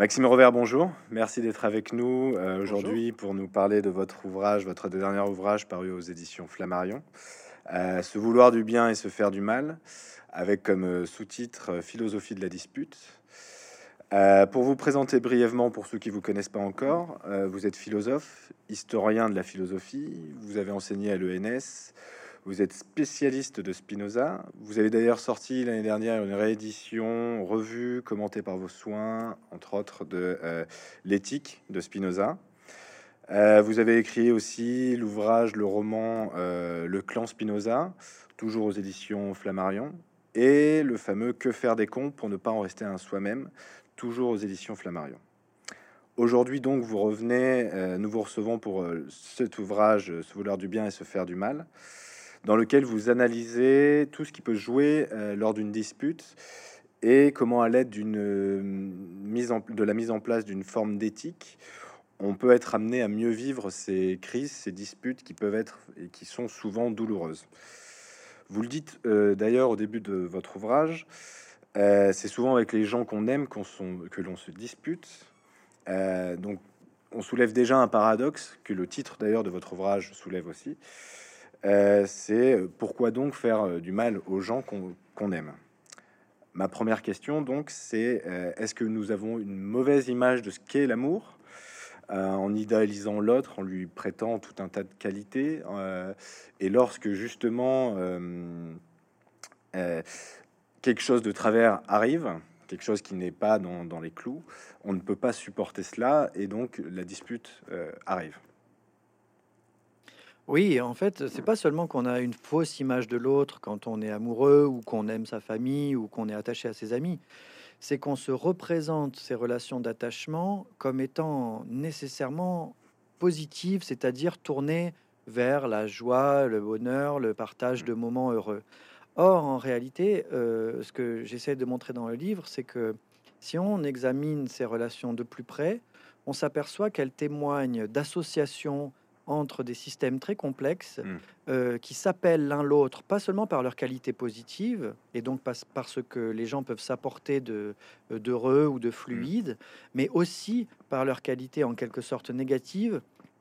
Maxime Revers, bonjour. Merci d'être avec nous euh, aujourd'hui pour nous parler de votre ouvrage, votre dernier ouvrage paru aux éditions Flammarion, euh, Se vouloir du bien et se faire du mal, avec comme euh, sous-titre Philosophie de la dispute. pour vous présenter brièvement, pour ceux qui vous connaissent pas encore, vous êtes philosophe, historien de la philosophie, vous avez enseigné à l'ENS, vous êtes spécialiste de Spinoza. Vous avez d'ailleurs sorti l'année dernière une réédition, revue, commentée par vos soins, entre autres de euh, l'éthique de Spinoza. Euh, vous avez écrit aussi l'ouvrage, le roman euh, Le clan Spinoza, toujours aux éditions Flammarion, et le fameux Que faire des cons pour ne pas en rester un soi-même, toujours aux éditions Flammarion. Aujourd'hui donc, vous revenez, nous vous recevons pour cet ouvrage, Se vouloir du bien et se faire du mal dans lequel vous analysez tout ce qui peut jouer euh, lors d'une dispute et comment, à l'aide d'une euh, mise en, de la mise en place d'une forme d'éthique, on peut être amené à mieux vivre ces crises, ces disputes qui peuvent être et qui sont souvent douloureuses. Vous le dites euh, d'ailleurs au début de votre ouvrage, c'est souvent avec les gens qu'on aime qu'on que l'on se dispute. donc, on soulève déjà un paradoxe que le titre d'ailleurs de votre ouvrage soulève aussi. Euh, c'est euh, pourquoi donc faire euh, du mal aux gens qu'on aime? Ma première question, donc, c'est est-ce que nous avons une mauvaise image de ce qu'est l'amour? En idéalisant l'autre, en lui prêtant tout un tas de qualités, et lorsque justement quelque chose de travers arrive, quelque chose qui n'est pas dans, dans, les clous, on ne peut pas supporter cela, et donc la dispute arrive. Oui, en fait, c'est pas seulement qu'on a une fausse image de l'autre quand on est amoureux ou qu'on aime sa famille ou qu'on est attaché à ses amis. C'est qu'on se représente ces relations d'attachement comme étant nécessairement positives, c'est-à-dire tournées vers la joie, le bonheur, le partage de moments heureux. Or, en réalité, euh, ce que j'essaie de montrer dans le livre, c'est que si on examine ces relations de plus près, on s'aperçoit qu'elles témoignent d'associations entre des systèmes très complexes mmh. euh, qui s'appellent l'un l'autre, pas seulement par leur qualité positive, et donc parce que les gens peuvent s'apporter de euh, d'heureux ou de mmh. fluide, mais aussi par leur qualité en quelque sorte négative,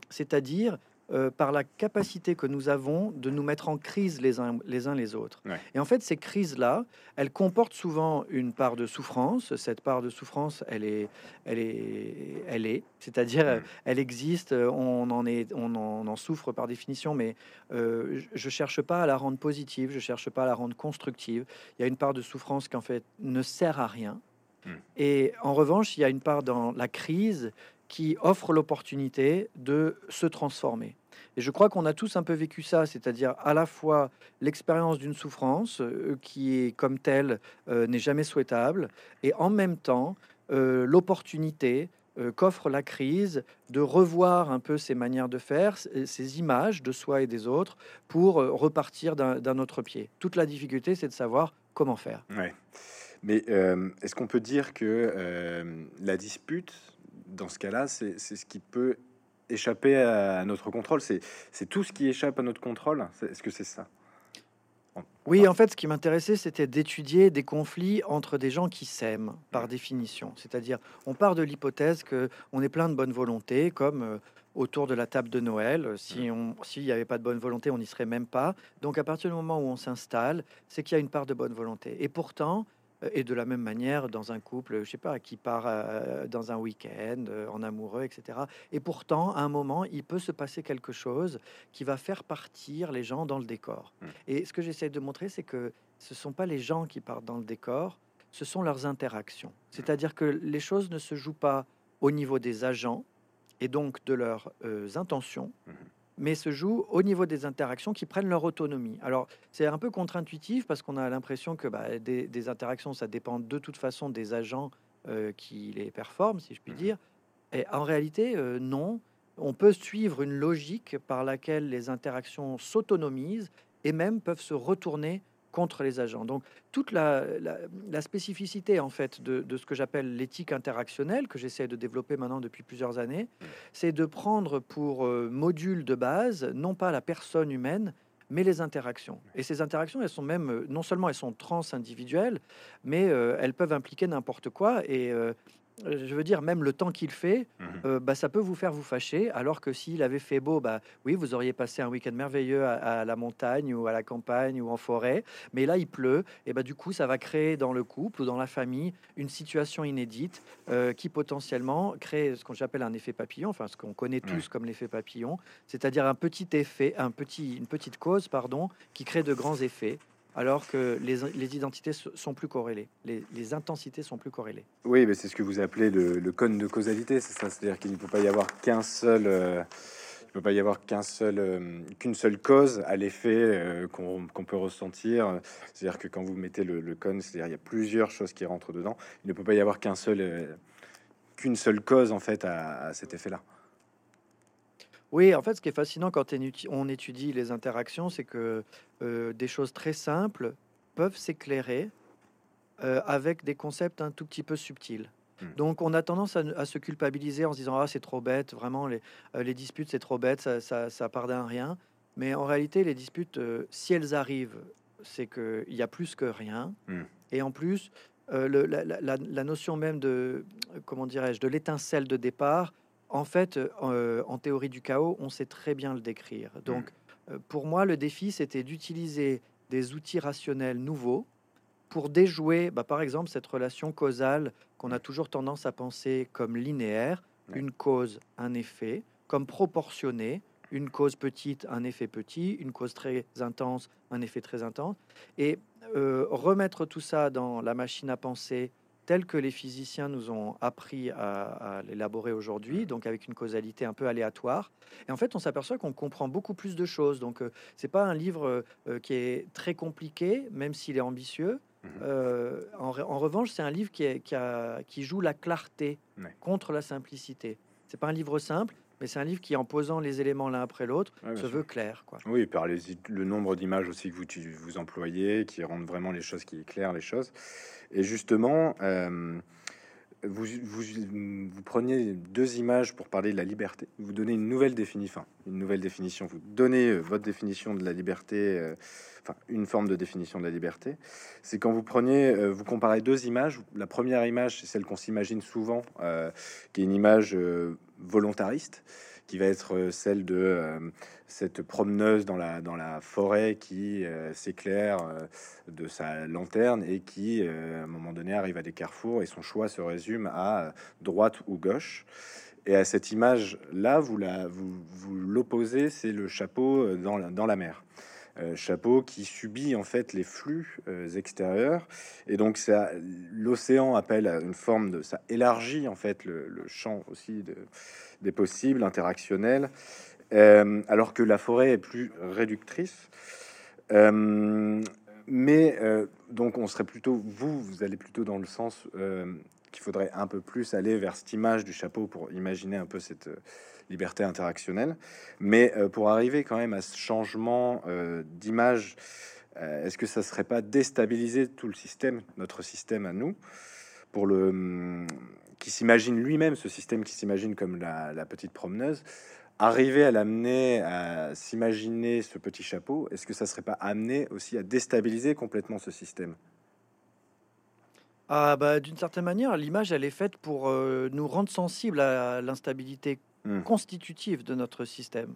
c'est-à-dire euh, par la capacité que nous avons de nous mettre en crise les uns les, uns les autres. Et en fait, ces crises-là, elles comportent souvent une part de souffrance. Cette part de souffrance, elle est, elle est, elle est, c'est-à-dire, mm. elle existe. On en est, on en, souffre par définition, mais euh, je cherche pas à la rendre positive, je cherche pas à la rendre constructive. Il y a une part de souffrance qui en fait ne sert à rien. Mm. Et en revanche, il y a une part dans la crise qui offre l'opportunité de se transformer. Et je crois qu'on a tous un peu vécu ça, c'est-à-dire à la fois l'expérience d'une souffrance euh, qui est comme telle euh, n'est jamais souhaitable, et en même temps euh, l'opportunité qu'offre la crise de revoir un peu ses manières de faire, ces images de soi et des autres, pour repartir d'un autre pied. Toute la difficulté, c'est de savoir comment faire. Ouais. Mais est-ce qu'on peut dire que la dispute, dans ce cas-là, c'est ce qui peut échapper à notre contrôle. C'est tout ce qui échappe à notre contrôle. Est-ce que c'est ça? Oui, en fait, ce qui m'intéressait, c'était d'étudier des conflits entre des gens qui s'aiment, par définition. C'est-à-dire, on part de l'hypothèse que on est plein de bonne volonté, comme euh, autour de la table de Noël. Si on, s'il n'y avait pas de bonne volonté, on n'y serait même pas. Donc, à partir du moment où on s'installe, c'est qu'il y a une part de bonne volonté. Et pourtant, et de la même manière, dans un couple, je sais pas, qui part euh, dans un week-end, euh, en amoureux, etc. Et pourtant, à un moment, il peut se passer quelque chose qui va faire partir les gens dans le décor. Mmh. Et ce que j'essaie de montrer, c'est que ce sont pas les gens qui partent dans le décor, ce sont leurs interactions. Mmh. C'est-à-dire que les choses ne se jouent pas au niveau des agents et donc de leurs euh, intentions, mmh mais se joue au niveau des interactions qui prennent leur autonomie. Alors, c'est un peu contre-intuitif parce qu'on a l'impression que bah, des, interactions, ça dépend de toute façon des agents euh, qui les performent, si je puis mmh dire. Et en réalité, euh, non. On peut suivre une logique par laquelle les interactions s'autonomisent et même peuvent se retourner contre les agents. Donc toute la, spécificité en fait de, ce que j'appelle l'éthique interactionnelle que j'essaie de développer maintenant depuis plusieurs années, mmh. c'est de prendre pour euh, module de base non pas la personne humaine, mais les interactions. Et ces interactions, elles sont même euh, non seulement elles sont trans individuelles, mais euh, elles peuvent impliquer n'importe quoi. Et je veux dire, même le temps qu'il fait, Mhm. euh, bah, ça peut vous faire vous fâcher, alors que s'il avait fait beau, bah, oui, vous auriez passé un week-end merveilleux à, à la montagne ou à la campagne ou en forêt, mais là, il pleut, et bah, du coup, ça va créer dans le couple ou dans la famille une situation inédite euh, qui potentiellement crée ce qu'on j'appelle un effet papillon, enfin ce qu'on connaît tous comme l'effet papillon, c'est-à-dire un petit effet, un petit, une petite cause, pardon, qui crée de grands effets. Alors que les, identités sont plus corrélées, les, intensités sont plus corrélées. Oui, mais c'est ce que vous appelez le, cône de causalité, c'est ça C'est-à-dire qu'il ne peut pas y avoir qu'un seul, euh, il peut pas y avoir qu'un seul, euh, qu'une seule cause à l'effet euh, qu'on peut ressentir. C'est-à-dire que quand vous mettez le, cône, c'est-à-dire il y a plusieurs choses qui rentrent dedans. Il ne peut pas y avoir qu'un seul, euh, qu'une seule cause en fait à cet effet-là. Oui, en fait, ce qui est fascinant quand on étudie les interactions, c'est que euh, des choses très simples peuvent s'éclairer euh, avec des concepts un tout petit peu subtils. Hmm. Donc, on a tendance à, à se culpabiliser en se disant Ah, c'est trop bête, vraiment, les, euh, les disputes, c'est trop bête, ça, ça, ça part d'un rien. Mais en réalité, les disputes, euh, si elles arrivent, c'est qu'il y a plus que rien. Hmm. Et en plus, euh, le- la, la- notion même de, comment dirais-je, de l'étincelle de départ, en fait, euh, en théorie du chaos, on sait très bien le décrire. Donc, euh, pour moi, le défi, c'était d'utiliser des outils rationnels nouveaux pour déjouer, bah, par exemple, cette relation causale qu'on a toujours tendance à penser comme linéaire, une cause, un effet, comme proportionné, une cause petite, un effet petit, une cause très intense, un effet très intense, et euh, remettre tout ça dans la machine à penser telle que les physiciens nous ont appris à, à l'élaborer aujourd'hui, donc avec une causalité un peu aléatoire. Et en fait, on s'aperçoit qu'on comprend beaucoup plus de choses. Donc, euh, c'est pas un livre euh, qui est très compliqué, même s'il est ambitieux. Mhm. Euh, en, re- en revanche, c'est un livre qui, est- qui, a- qui joue la clarté Ouais. contre la simplicité. C'est pas un livre simple, mais c'est un livre qui, en posant les éléments l'un après l'autre, Ouais, se sûr. veut clair. Quoi. Oui, par les, le nombre d'images aussi que vous, vous employez, qui rendent vraiment les choses, qui éclairent les choses. Et justement, euh, vous, vous, preniez deux images pour parler de la liberté. Vous donnez une nouvelle définition, une nouvelle définition. Vous donnez euh, votre définition de la liberté, euh, enfin une forme de définition de la liberté. C'est quand vous prenez, euh, vous comparez deux images. La première image, c'est celle qu'on s'imagine souvent, euh, qui est une image volontariste, qui va être euh, celle de euh, cette promeneuse dans la, dans la forêt qui euh, s'éclaire de sa lanterne et qui, à un moment donné, arrive à des carrefours et son choix se résume à droite ou gauche. Et à cette image-là, vous la, vous, l'opposez, c'est le chapeau dans la mer. Euh, chapeau qui subit en fait les flux euh, extérieurs et donc ça l'océan appelle à une forme de ça élargit en fait le, champ aussi de, des possibles interactionnels euh, alors que la forêt est plus réductrice. Mais donc on serait plutôt, vous, vous allez plutôt dans le sens qu'il faudrait un peu plus aller vers cette image du chapeau pour imaginer un peu cette liberté interactionnelle. Mais euh, pour arriver quand même à ce changement euh, d'image, euh, est-ce que ça serait pas déstabiliser tout le système, notre système à nous, pour le hum, qui s'imagine lui-même, ce système qui s'imagine comme la, petite promeneuse, arriver à l'amener à s'imaginer ce petit chapeau, est-ce que ça serait pas amené aussi à déstabiliser complètement ce système? Ah, bah, D'une certaine manière, l'image, elle est faite pour nous rendre sensibles à l'instabilité Hmm. constitutive de notre système.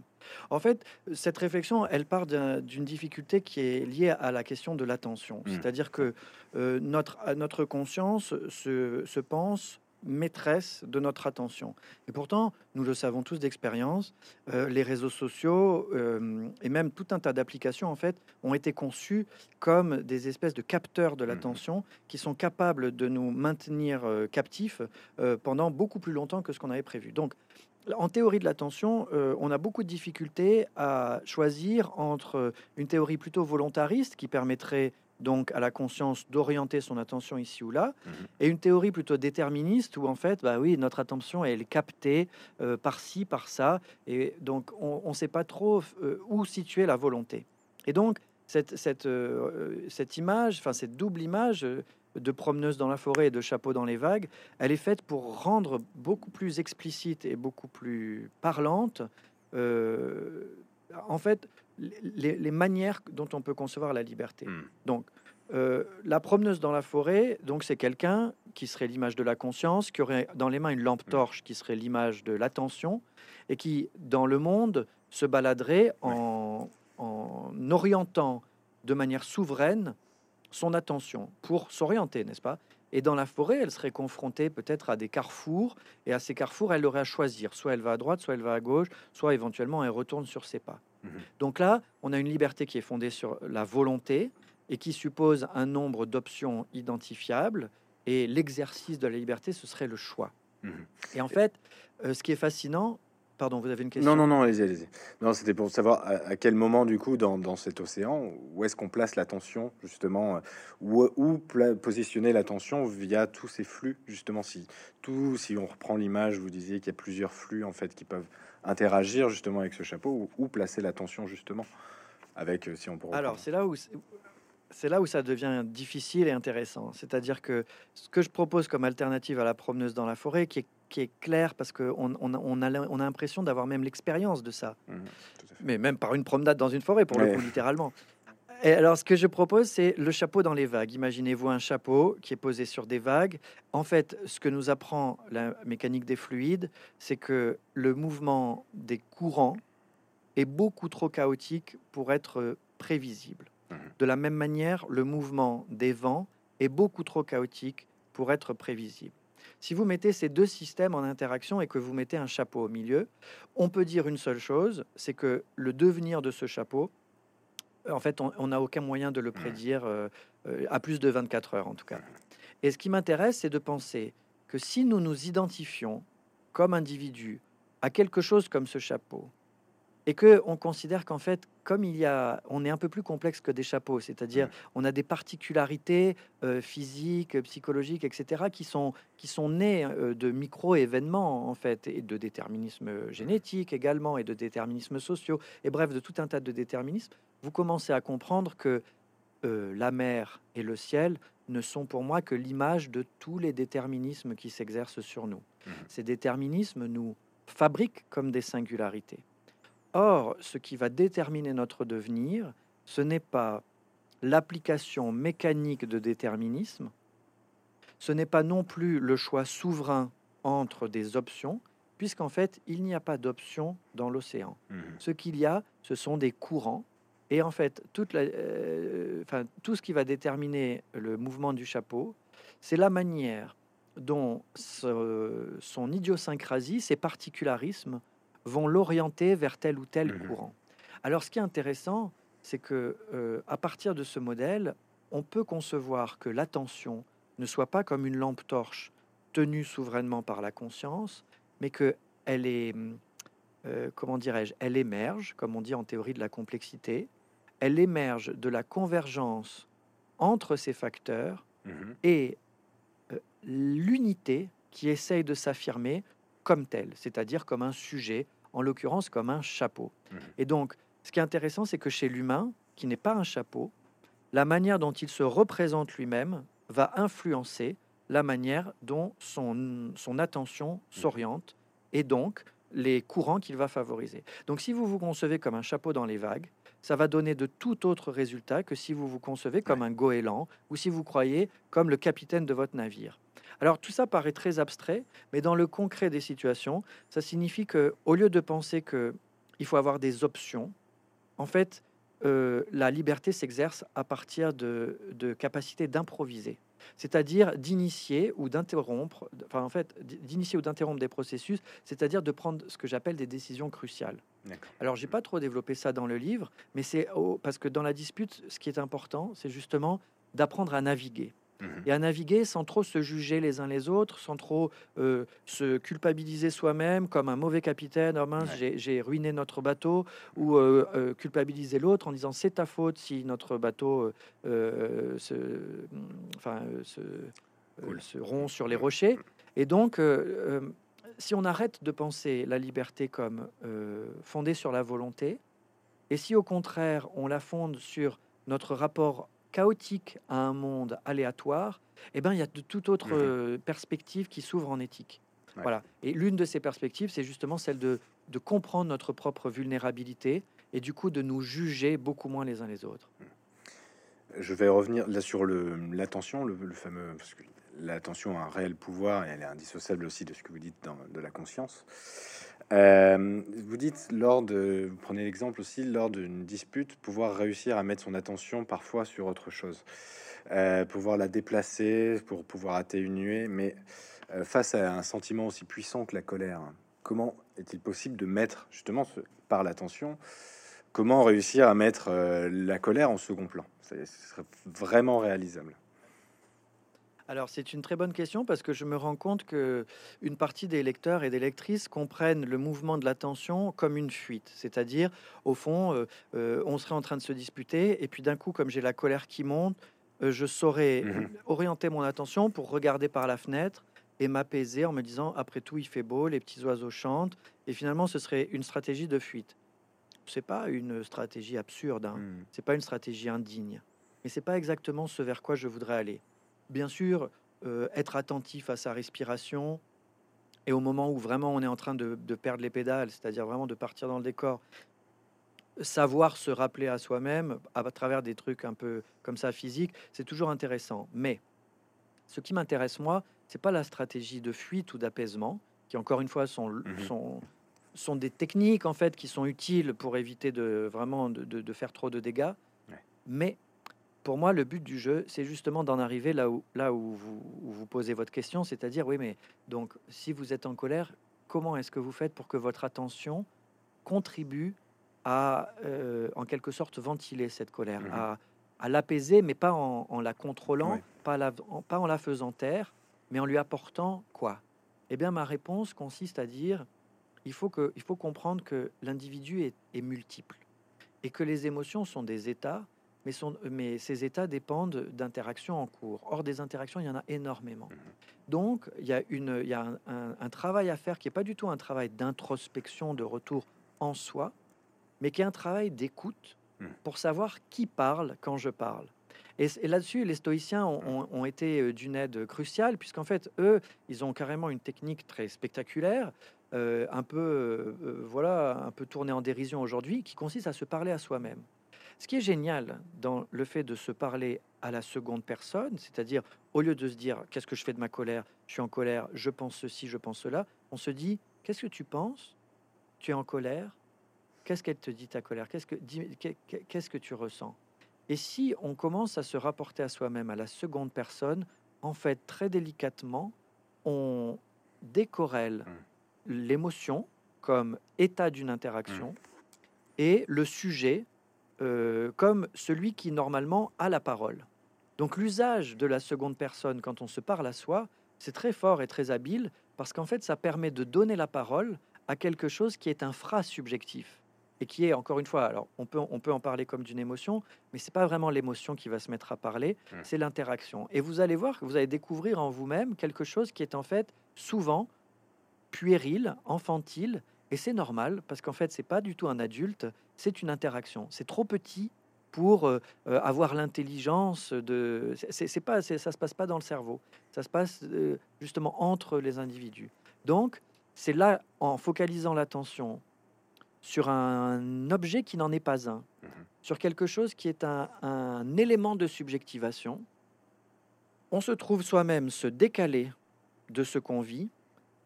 En fait, cette réflexion, elle part d'un- d'une difficulté qui est liée à la question de l'attention. Hmm. C'est-à-dire que euh, notre, notre conscience se, se pense maîtresse de notre attention. Et pourtant, nous le savons tous d'expérience, euh, les réseaux sociaux euh, et même tout un tas d'applications, en fait, ont été conçus comme des espèces de capteurs de l'attention qui sont capables de nous maintenir euh, captifs pendant beaucoup plus longtemps que ce qu'on avait prévu. Donc, en théorie de l'attention, euh, on a beaucoup de difficultés à choisir entre une théorie plutôt volontariste qui permettrait donc à la conscience d'orienter son attention ici ou là, Mhm. et une théorie plutôt déterministe où en fait, bah oui, notre attention elle est captée euh, par ci, par ça, et donc on ne sait pas trop euh, où situer la volonté. Et donc cette, cette, cette image, enfin cette double image de promeneuse dans la forêt et de chapeau dans les vagues, elle est faite pour rendre beaucoup plus explicite et beaucoup plus parlante, euh, en fait, les, les manières dont on peut concevoir la liberté. Hmm. Donc, euh, la promeneuse dans la forêt, donc c'est quelqu'un qui serait l'image de la conscience, qui aurait dans les mains une lampe torche, qui serait l'image de l'attention, et qui, dans le monde, se baladerait en, en orientant de manière souveraine son attention pour s'orienter, n'est-ce pas? Et dans la forêt, elle serait confrontée peut-être à des carrefours, et à ces carrefours, elle aurait à choisir. Soit elle va à droite, soit elle va à gauche, soit éventuellement elle retourne sur ses pas. Mhm. Donc là, on a une liberté qui est fondée sur la volonté et qui suppose un nombre d'options identifiables, et l'exercice de la liberté, ce serait le choix. Mhm. Et en fait, euh, ce qui est fascinant, Pardon, vous avez une question Non, non, non, allez-y, allez-y. Non, c'était pour savoir à, quel moment, du coup, dans, dans cet océan, où est-ce qu'on place l'attention, justement, où, où positionner l'attention via tous ces flux, justement, si tout, si on reprend l'image, vous disiez qu'il y a plusieurs flux, en fait, qui peuvent interagir, justement, avec ce chapeau, où, placer l'attention, justement, avec, euh, si on pourrait... Alors, c'est là où c'est là où ça devient difficile et intéressant. C'est-à-dire que ce que je propose comme alternative à la promeneuse dans la forêt, qui est qui est clair parce qu'on on, on a, on a l'impression d'avoir même l'expérience de ça. Mmh, Mais même par une promenade dans une forêt, pour le coup, littéralement. Et alors, ce que je propose, c'est le chapeau dans les vagues. Imaginez-vous un chapeau qui est posé sur des vagues. En fait, ce que nous apprend la mécanique des fluides, c'est que le mouvement des courants est beaucoup trop chaotique pour être prévisible. Mmh. De la même manière, le mouvement des vents est beaucoup trop chaotique pour être prévisible. Si vous mettez ces deux systèmes en interaction et que vous mettez un chapeau au milieu, on peut dire une seule chose, c'est que le devenir de ce chapeau, en fait, on n'a aucun moyen de le mmh. prédire euh, euh, à plus de 24 heures en tout cas. Et ce qui m'intéresse, c'est de penser que si nous nous identifions comme individus à quelque chose comme ce chapeau, et que on considère qu'en fait, comme il y a, on est un peu plus complexe que des chapeaux, c'est-à-dire on a des particularités euh, physiques, psychologiques, etc., qui sont qui sont nées euh, de micro-événements en fait, et de déterminisme génétique également, et de déterminismes sociaux, et bref, de tout un tas de déterminismes. Vous commencez à comprendre que euh, la mer et le ciel ne sont pour moi que l'image de tous les déterminismes qui s'exercent sur nous. Mmh. Ces déterminismes nous fabriquent comme des singularités. Or, ce qui va déterminer notre devenir, ce n'est pas l'application mécanique de déterminisme, ce n'est pas non plus le choix souverain entre des options, puisqu'en fait, il n'y a pas d'options dans l'océan. Mmh. Ce qu'il y a, ce sont des courants. Et en fait, toute euh, tout ce qui va déterminer le mouvement du chapeau, c'est la manière dont son idiosyncrasie, ses particularismes, vont l'orienter vers tel ou tel mmh courant. Alors, ce qui est intéressant, c'est que euh, à partir de ce modèle, on peut concevoir que l'attention ne soit pas comme une lampe torche tenue souverainement par la conscience, mais que elle est, euh, comment dirais-je, elle émerge, comme on dit en théorie de la complexité, elle émerge de la convergence entre ces facteurs mmh et euh, l'unité qui essaye de s'affirmer comme tel, c'est-à-dire comme un sujet, en l'occurrence comme un chapeau. Mmh. Et donc, ce qui est intéressant, c'est que chez l'humain, qui n'est pas un chapeau, la manière dont il se représente lui-même va influencer la manière dont son, son attention mmh. s'oriente et donc les courants qu'il va favoriser. Donc si vous vous concevez comme un chapeau dans les vagues, ça va donner de tout autre résultat que si vous vous concevez comme un goéland ou si vous croyez comme le capitaine de votre navire. Alors tout ça paraît très abstrait, mais dans le concret des situations, ça signifie que au lieu de penser que il faut avoir des options, en fait, euh, la liberté s'exerce à partir de, de capacités d'improviser, c'est-à-dire d'initier ou d'interrompre, enfin en fait, d'initier ou d'interrompre des processus, c'est-à-dire de prendre ce que j'appelle des décisions cruciales. Alors j'ai pas trop développé ça dans le livre, mais c'est parce que dans la dispute, ce qui est important, c'est justement d'apprendre à naviguer. Mmh et à naviguer sans trop se juger les uns les autres, sans trop euh, se culpabiliser soi-même comme un mauvais capitaine. Oh mince, j'ai ruiné notre bateau, ou euh, euh, culpabiliser l'autre en disant c'est ta faute si notre bateau se, enfin, se, se, rompt sur les rochers. Et donc, si on arrête de penser la liberté comme fondée sur la volonté, et si au contraire on la fonde sur notre rapport chaotique à un monde aléatoire, eh ben, il y a de toute autre mmh euh, perspective qui s'ouvre en éthique. Voilà. Et l'une de ces perspectives, c'est justement celle de, de, comprendre notre propre vulnérabilité et du coup de nous juger beaucoup moins les uns les autres. Je vais revenir là sur l'attention, le, le, fameux, parce que l'attention a un réel pouvoir et elle est indissociable aussi de ce que vous dites dans, de la conscience. Euh, vous dites lors de, vous prenez l'exemple aussi lors d'une dispute, pouvoir réussir à mettre son attention parfois sur autre chose, euh, pouvoir la déplacer pour pouvoir atténuer, mais euh, face à un sentiment aussi puissant que la colère, comment est-il possible de mettre justement par l'attention, comment réussir à mettre la colère en second plan? Ce vraiment réalisable. Alors c'est une très bonne question parce que je me rends compte que une partie des lecteurs et des lectrices comprennent le mouvement de l'attention comme une fuite, c'est-à-dire au fond euh, euh, on serait en train de se disputer et puis d'un coup comme j'ai la colère qui monte, euh, je saurais mmh orienter mon attention pour regarder par la fenêtre et m'apaiser en me disant après tout il fait beau, les petits oiseaux chantent et finalement ce serait une stratégie de fuite. C'est pas une stratégie absurde, hein. mmh. c'est pas une stratégie indigne, mais c'est pas exactement ce vers quoi je voudrais aller bien sûr, euh, être attentif à sa respiration. Et au moment où vraiment on est en train de, perdre les pédales, c'est-à-dire vraiment de partir dans le décor, savoir se rappeler à soi-même à travers des trucs un peu comme ça physique, c'est toujours intéressant. Mais ce qui m'intéresse moi, c'est pas la stratégie de fuite ou d'apaisement, qui encore une fois sont, mmh sont, sont des techniques en fait qui sont utiles pour éviter de vraiment de, faire trop de dégâts, mais pour moi, le but du jeu, c'est justement d'en arriver là où, là où vous, posez votre question, c'est-à-dire, oui, mais donc, si vous êtes en colère, comment est-ce que vous faites pour que votre attention contribue à, euh, en quelque sorte, ventiler cette colère, mmh. à, l'apaiser, mais pas en, la contrôlant, pas, en, pas en la faisant taire, mais en lui apportant quoi? Eh bien, ma réponse consiste à dire, il faut, que, il faut comprendre que l'individu est, est multiple et que les émotions sont des états mais, mais ces états dépendent d'interactions en cours. Or, des interactions, il y en a énormément. Mmh Donc, il y a, une, il y a un, travail à faire qui n'est pas du tout un travail d'introspection, de retour en soi, mais qui est un travail d'écoute mmh. pour savoir qui parle quand je parle. Et, là-dessus, les stoïciens ont, mmh. été euh, d'une aide cruciale, puisqu'en fait, eux, ils ont carrément une technique très spectaculaire, euh, un peu, euh, voilà, un peu tournée en dérision aujourd'hui, qui consiste à se parler à soi-même. Ce qui est génial dans le fait de se parler à la seconde personne, c'est-à-dire au lieu de se dire qu'est-ce que je fais de ma colère, je suis en colère, je pense ceci, je pense cela, on se dit qu'est-ce que tu penses? Tu es en colère? Qu'est-ce qu'elle te dit ta colère? Qu'est-ce que qu'est-ce que tu ressens? Et si on commence à se rapporter à soi-même à la seconde personne, en fait très délicatement, on décorrèle mmh. l'émotion comme état d'une interaction mmh. et le sujet euh, comme celui qui normalement a la parole. Donc l'usage de la seconde personne quand on se parle à soi, c'est très fort et très habile parce qu'en fait ça permet de donner la parole à quelque chose qui est un phrase subjectif et qui est encore une fois, alors on peut, on peut en parler comme d'une émotion, mais c'est pas vraiment l'émotion qui va se mettre à parler, mmh. c'est l'interaction. Et vous allez voir que vous allez découvrir en vous-même quelque chose qui est en fait souvent puéril, enfantile, et c'est normal parce qu'en fait, c'est pas du tout un adulte, c'est une interaction. C'est trop petit pour euh, euh, avoir l'intelligence de. C'est pas, ça se passe pas dans le cerveau. Ça se passe euh, justement entre les individus. Donc, c'est là, en focalisant l'attention sur un objet qui n'en est pas un, mmh sur quelque chose qui est un, un élément de subjectivation, on se trouve soi-même se décaler de ce qu'on vit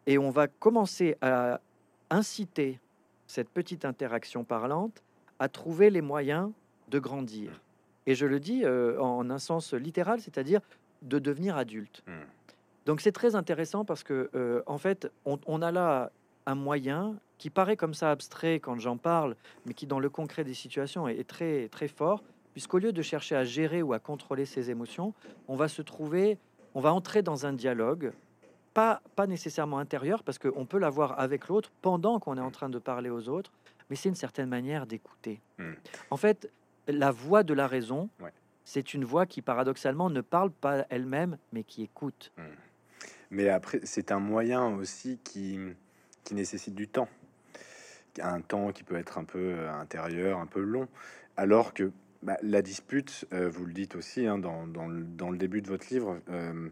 et on va commencer à inciter cette petite interaction parlante à trouver les moyens de grandir. Et je le dis euh, en un sens littéral, c'est-à-dire de devenir adulte. Hmm. Donc c'est très intéressant parce que euh, en fait, on, a là un moyen qui paraît comme ça abstrait quand j'en parle, mais qui dans le concret des situations est, est très très fort, puisqu'au lieu de chercher à gérer ou à contrôler ses émotions, on va se trouver, on va entrer dans un dialogue pas, nécessairement intérieur, parce qu'on peut l'avoir avec l'autre pendant qu'on est en train de parler aux autres, mais c'est une certaine manière d'écouter. Hmm. En fait, la voix de la raison, c'est une voix qui paradoxalement ne parle pas elle-même, mais qui écoute. Hmm. Mais après, c'est un moyen aussi qui, qui nécessite du temps. Un temps qui peut être un peu euh, intérieur, un peu long, alors que bah, la dispute, euh, vous le dites aussi hein, dans, dans, le, dans, le, début de votre livre, euh,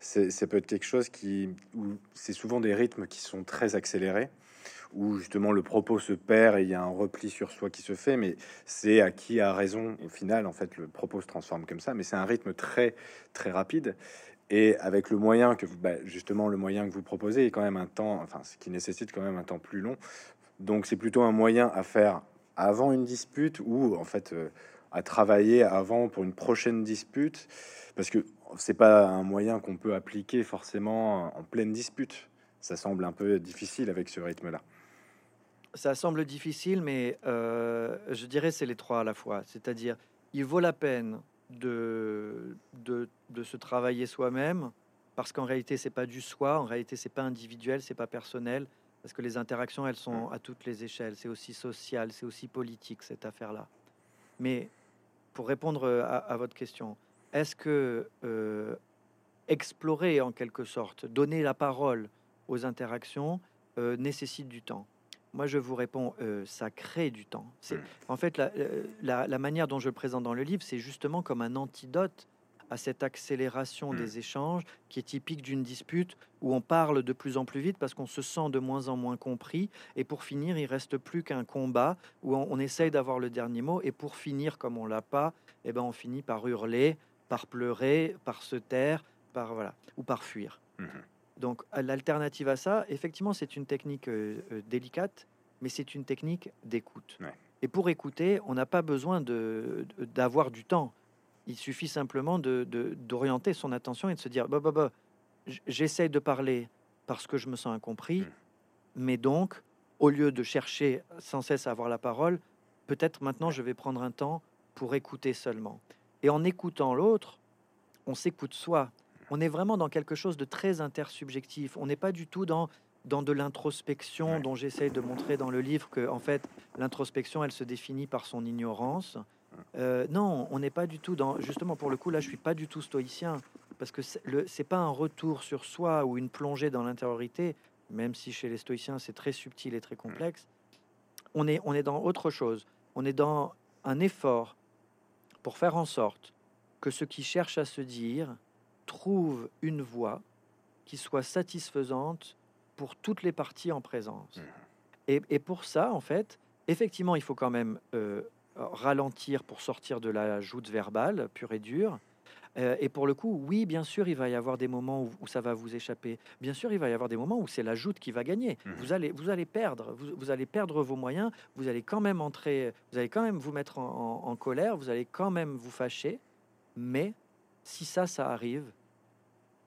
ça peut être quelque chose qui, c'est souvent des rythmes qui sont très accélérés, où justement le propos se perd et il y a un repli sur soi qui se fait, mais c'est à qui a raison au final, en fait, le propos se transforme comme ça, mais c'est un rythme très très rapide. Et avec le moyen que vous, bah, justement, le moyen que vous proposez est quand même un temps, enfin, ce qui nécessite quand même un temps plus long. Donc, c'est plutôt un moyen à faire avant une dispute ou en fait euh, à travailler avant pour une prochaine dispute, parce que c'est pas un moyen qu'on peut appliquer forcément en pleine dispute. Ça semble un peu difficile avec ce rythme-là. Ça semble difficile, mais euh, je dirais c'est les trois à la fois. C'est-à-dire, il vaut la peine de, de, de se travailler soi-même, parce qu'en réalité, c'est pas du soi, en réalité, c'est pas individuel, c'est pas personnel, parce que les interactions, elles sont à toutes les échelles. C'est aussi social, c'est aussi politique, cette affaire-là. Mais pour répondre à, votre question, est-ce que euh, explorer en quelque sorte, donner la parole aux interactions euh, nécessite du temps? Moi, je vous réponds, euh, ça crée du temps. C'est, en fait, la, la, manière dont je le présente dans le livre, c'est justement comme un antidote à cette accélération mmh. des échanges qui est typique d'une dispute où on parle de plus en plus vite parce qu'on se sent de moins en moins compris. Et pour finir, il reste plus qu'un combat où on, essaye d'avoir le dernier mot. Et pour finir, comme on l'a pas, eh ben on finit par hurler, par pleurer, par se taire, par voilà, ou par fuir. Mmh Donc l'alternative à ça, effectivement, c'est une technique euh, euh, délicate, mais c'est une technique d'écoute. Et pour écouter, on n'a pas besoin de, d'avoir du temps. Il suffit simplement de, d'orienter son attention et de se dire bah, bah, bah, j'essaie de parler parce que je me sens incompris, hmm. mais donc, au lieu de chercher sans cesse à avoir la parole, peut-être maintenant je vais prendre un temps pour écouter seulement. Et en écoutant l'autre, on s'écoute soi. On est vraiment dans quelque chose de très intersubjectif. On n'est pas du tout dans, dans de l'introspection dont j'essaie de montrer dans le livre que, en fait, l'introspection, elle se définit par son ignorance. Euh, non, on n'est pas du tout dans. Justement, pour le coup, là, je suis pas du tout stoïcien parce que c'est pas un retour sur soi ou une plongée dans l'intériorité, même si chez les stoïciens c'est très subtil et très complexe. On est, on est dans autre chose. On est dans un effort pour faire en sorte que ce qui cherche à se dire trouve une voie qui soit satisfaisante pour toutes les parties en présence. Mmh. Et, pour ça, en fait, effectivement, il faut quand même euh, ralentir pour sortir de la joute verbale pure et dure. Euh, et pour le coup, oui, bien sûr, il va y avoir des moments où, ça va vous échapper. Bien sûr, il va y avoir des moments où c'est la joute qui va gagner. Mmh. Vous allez, vous allez perdre, vous, allez perdre vos moyens. Vous allez quand même entrer, vous allez quand même vous mettre en, colère. Vous allez quand même vous fâcher. Mais si ça, ça arrive,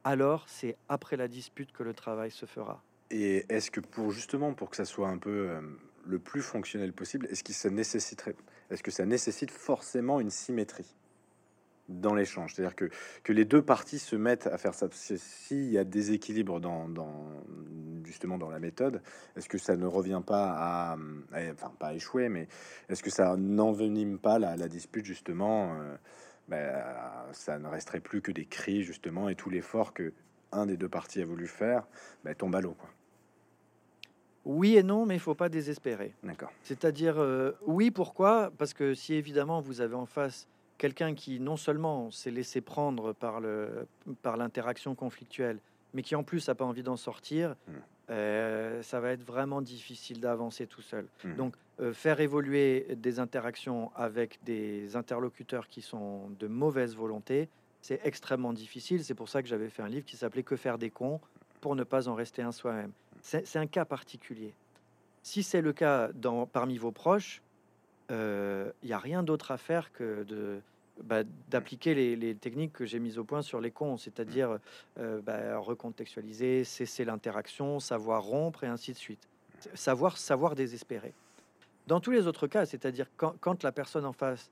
alors c'est après la dispute que le travail se fera. Et est-ce que pour justement pour que ça soit un peu euh, le plus fonctionnel possible, est-ce que ça nécessiterait, est-ce que ça nécessite forcément une symétrie dans l'échange, c'est-à-dire que, que les deux parties se mettent à faire ça. S'il y a déséquilibre dans, dans, justement dans la méthode, est-ce que ça ne revient pas à, enfin pas échouer, mais est-ce que ça n'envenime pas la, dispute justement euh, ben, Ça ne resterait plus que des cris justement et tout l'effort que un des deux parties a voulu faire ben, tombe à l'eau quoi. Oui et non, mais il faut pas désespérer. D'accord. C'est-à-dire, euh, oui, pourquoi? Parce que si évidemment vous avez en face quelqu'un qui non seulement s'est laissé prendre par le par l'interaction conflictuelle, mais qui en plus n'a pas envie d'en sortir, hmm. euh, ça va être vraiment difficile d'avancer tout seul. Hmm. Donc, euh, faire évoluer des interactions avec des interlocuteurs qui sont de mauvaise volonté, c'est extrêmement difficile. C'est pour ça que j'avais fait un livre qui s'appelait Que faire des cons pour ne pas en rester un soi-même. C'est un cas particulier. Si c'est le cas dans, parmi vos proches, il euh, n'y a rien d'autre à faire que de bah, d'appliquer les, techniques que j'ai mises au point sur les cons, c'est-à-dire euh, bah, recontextualiser, cesser l'interaction, savoir rompre et ainsi de suite. Savoir, savoir désespérer. Dans tous les autres cas, c'est-à-dire quand, quand, la personne en face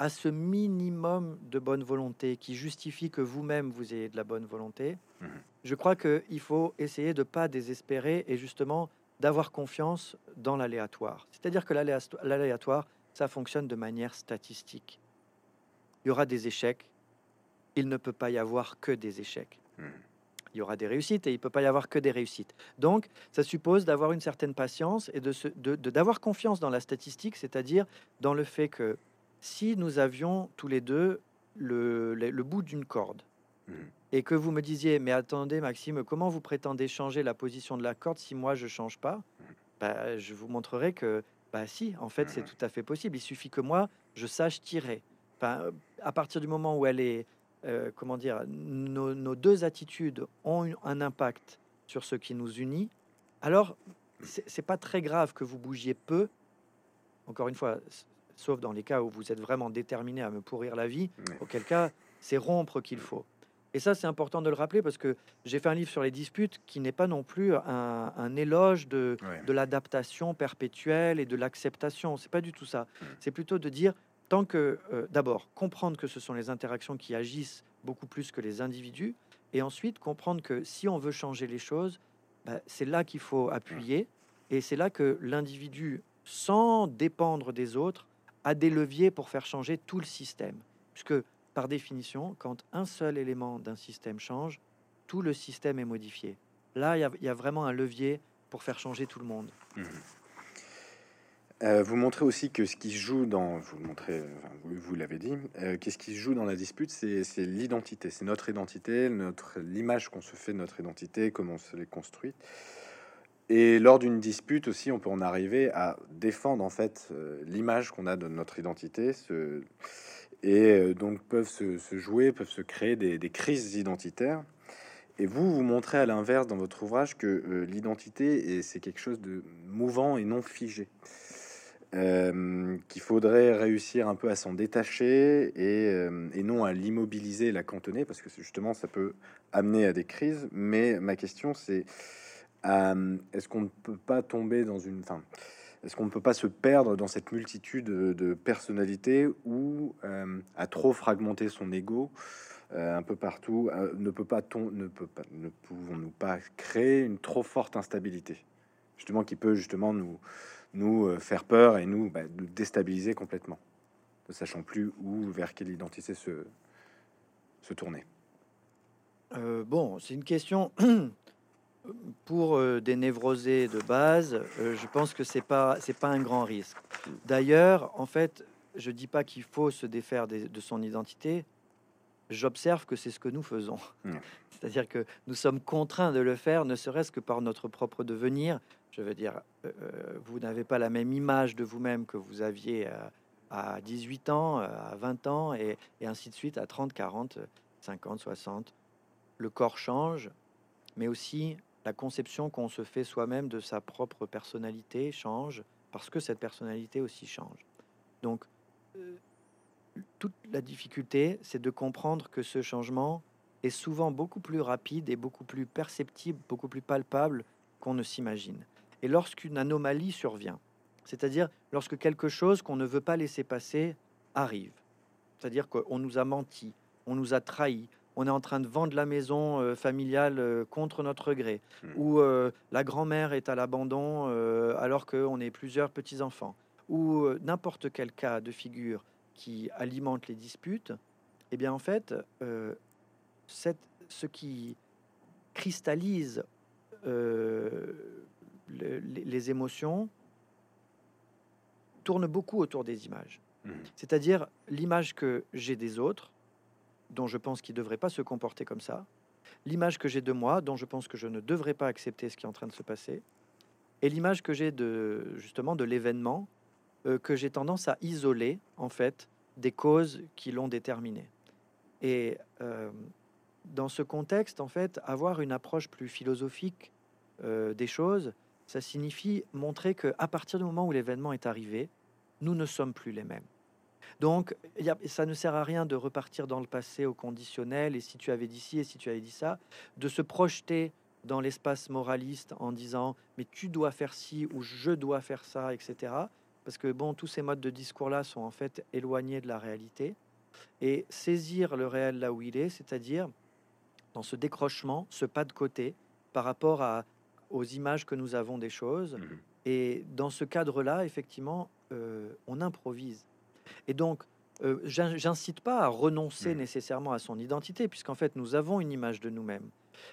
a ce minimum de bonne volonté qui justifie que vous-même vous ayez de la bonne volonté, mmh je crois qu'il faut essayer de pas désespérer et justement d'avoir confiance dans l'aléatoire. C'est-à-dire que l'aléatoire, ça fonctionne de manière statistique. Il y aura des échecs, il ne peut pas y avoir que des échecs. Hmm. Il y aura des réussites et il ne peut pas y avoir que des réussites. Donc, ça suppose d'avoir une certaine patience et d'avoir de, de, confiance dans la statistique, c'est-à-dire dans le fait que si nous avions tous les deux le, le, bout d'une corde, hmm et que vous me disiez, mais attendez Maxime, comment vous prétendez changer la position de la corde si moi je change pas bah, Je vous montrerai que, bah si, en fait c'est tout à fait possible. Il suffit que moi je sache tirer. Enfin, à partir du moment où elle est euh, comment dire, nos, nos deux attitudes ont un impact sur ce qui nous unit, alors c'est pas très grave que vous bougiez peu. Encore une fois, sauf dans les cas où vous êtes vraiment déterminé à me pourrir la vie, auquel cas c'est rompre qu'il faut. Et ça, c'est important de le rappeler parce que j'ai fait un livre sur les disputes qui n'est pas non plus un, un éloge de, Ouais. de l'adaptation perpétuelle et de l'acceptation. C'est pas du tout ça. Mm. C'est plutôt de dire tant que euh, d'abord comprendre que ce sont les interactions qui agissent beaucoup plus que les individus, et ensuite comprendre que si on veut changer les choses, bah, c'est là qu'il faut appuyer, et c'est là que l'individu, sans dépendre des autres, a des leviers pour faire changer tout le système. Puisque par définition, quand un seul élément d'un système change, tout le système est modifié. Là, il y a- vraiment un levier pour faire changer tout le monde. Mhm. Euh, vous montrez aussi que ce qui se joue dans, vous montrez, vous, l'avez dit, euh, qu'est-ce qui joue dans la dispute, c'est l'identité, c'est notre identité, notre l'image qu'on se fait de notre identité, comment on se les construit. Et lors d'une dispute aussi, on peut en arriver à défendre en fait euh, l'image qu'on a de notre identité, ce- et euh, donc peuvent se, jouer, peuvent se créer des, crises identitaires. Et vous, vous montrez à l'inverse dans votre ouvrage que euh, l'identité, c'est quelque chose de mouvant et non figé. Qu'il faudrait réussir un peu à s'en détacher et, et non à l'immobiliser, la cantonner, parce que justement ça peut amener à des crises. Mais ma question c'est est-ce qu'on ne peut pas tomber dans une, enfin, est-ce qu'on ne peut pas se perdre dans cette multitude de, personnalités ou euh, à trop fragmenter son ego euh, un peu partout euh, ne peut pas ne peut pas, ne pouvons-nous pas créer une trop forte instabilité, justement qui peut justement nous nous euh, faire peur et nous, bah, nous déstabiliser complètement, ne sachant plus où, vers quelle identité se, se tourner? Bon, c'est une question pour euh, des névrosés de base. euh, je pense que c'est pas c'est pas un grand risque. D'ailleurs, en fait, je dis pas qu'il faut se défaire de son identité. J'observe que c'est ce que nous faisons. Mm. C'est-à-dire que nous sommes contraints de le faire, ne serait-ce que par notre propre devenir. Je veux dire, euh, vous n'avez pas la même image de vous-même que vous aviez à 18 ans, à 20 ans, et, et ainsi de suite, à 30, 40, 50, 60. Le corps change, mais aussi la conception qu'on se fait soi-même de sa propre personnalité change, parce que cette personnalité aussi change. Donc, euh, toute la difficulté, c'est de comprendre que ce changement est souvent beaucoup plus rapide et beaucoup plus perceptible, beaucoup plus palpable qu'on ne s'imagine. Et lorsqu'une anomalie survient, c'est-à-dire lorsque quelque chose qu'on ne veut pas laisser passer arrive, c'est-à-dire qu'on nous a menti, on nous a trahis, on est en train de vendre la maison euh, familiale euh, contre notre gré, Mm. ou euh, la grand-mère est à l'abandon alors qu'on est plusieurs petits-enfants, ou n'importe quel cas de figure qui alimente les disputes, eh bien en fait, cette- ce qui cristallise le- les, les émotions tourne beaucoup autour des images. Mhm. C'est-à-dire l'image que j'ai des autres, dont je pense qu'ils ne devraient pas se comporter comme ça, l'image que j'ai de moi, dont je pense que je ne devrais pas accepter ce qui est en train de se passer, et l'image que j'ai de justement de l'événement euh, que j'ai tendance à isoler en fait des causes qui l'ont déterminé. Et euh, dans ce contexte, en fait, avoir une approche plus philosophique euh, des choses, ça signifie montrer que à partir du moment où l'événement est arrivé, nous ne sommes plus les mêmes. Donc, il y a- ça ne sert à rien de repartir dans le passé au conditionnel, et si tu avais dit ci, et si tu avais dit ça, de se projeter dans l'espace moraliste en disant mais tu dois faire ci ou je dois faire ça, etc. Parce que bon, tous ces modes de discours-là sont en fait éloignés de la réalité. Et saisir le réel là où il est, c'est-à-dire dans ce décrochement, ce pas de côté par rapport à, aux images que nous avons des choses. Mhm. Et dans ce cadre-là, effectivement, euh, on improvise. Et donc, euh, j'in- j'incite pas à renoncer Mhm. nécessairement à son identité, puisqu'en fait, nous avons une image de nous-mêmes.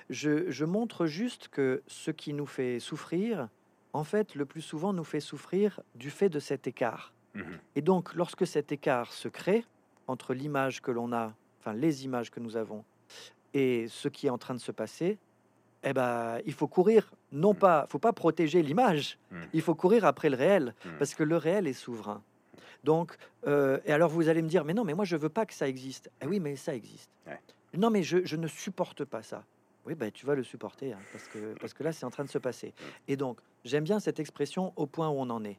Je, je montre juste que ce qui nous fait souffrir, en fait, le plus souvent, nous fait souffrir du fait de cet écart. Mhm. Et donc, lorsque cet écart se crée entre l'image que l'on a, enfin les images que nous avons, et ce qui est en train de se passer, eh ben, il faut courir. Non Mm. pas, faut pas protéger l'image. Mm. Il faut courir après le réel, Mm. parce que le réel est souverain. Donc, euh, et alors vous allez me dire, mais non, mais moi je veux pas que ça existe. Eh oui, mais ça existe. Non, mais je, ne supporte pas ça. Oui, ben, tu vas le supporter, hein, parce, que, parce que là, c'est en train de se passer. Et donc, j'aime bien cette expression au point où on en est.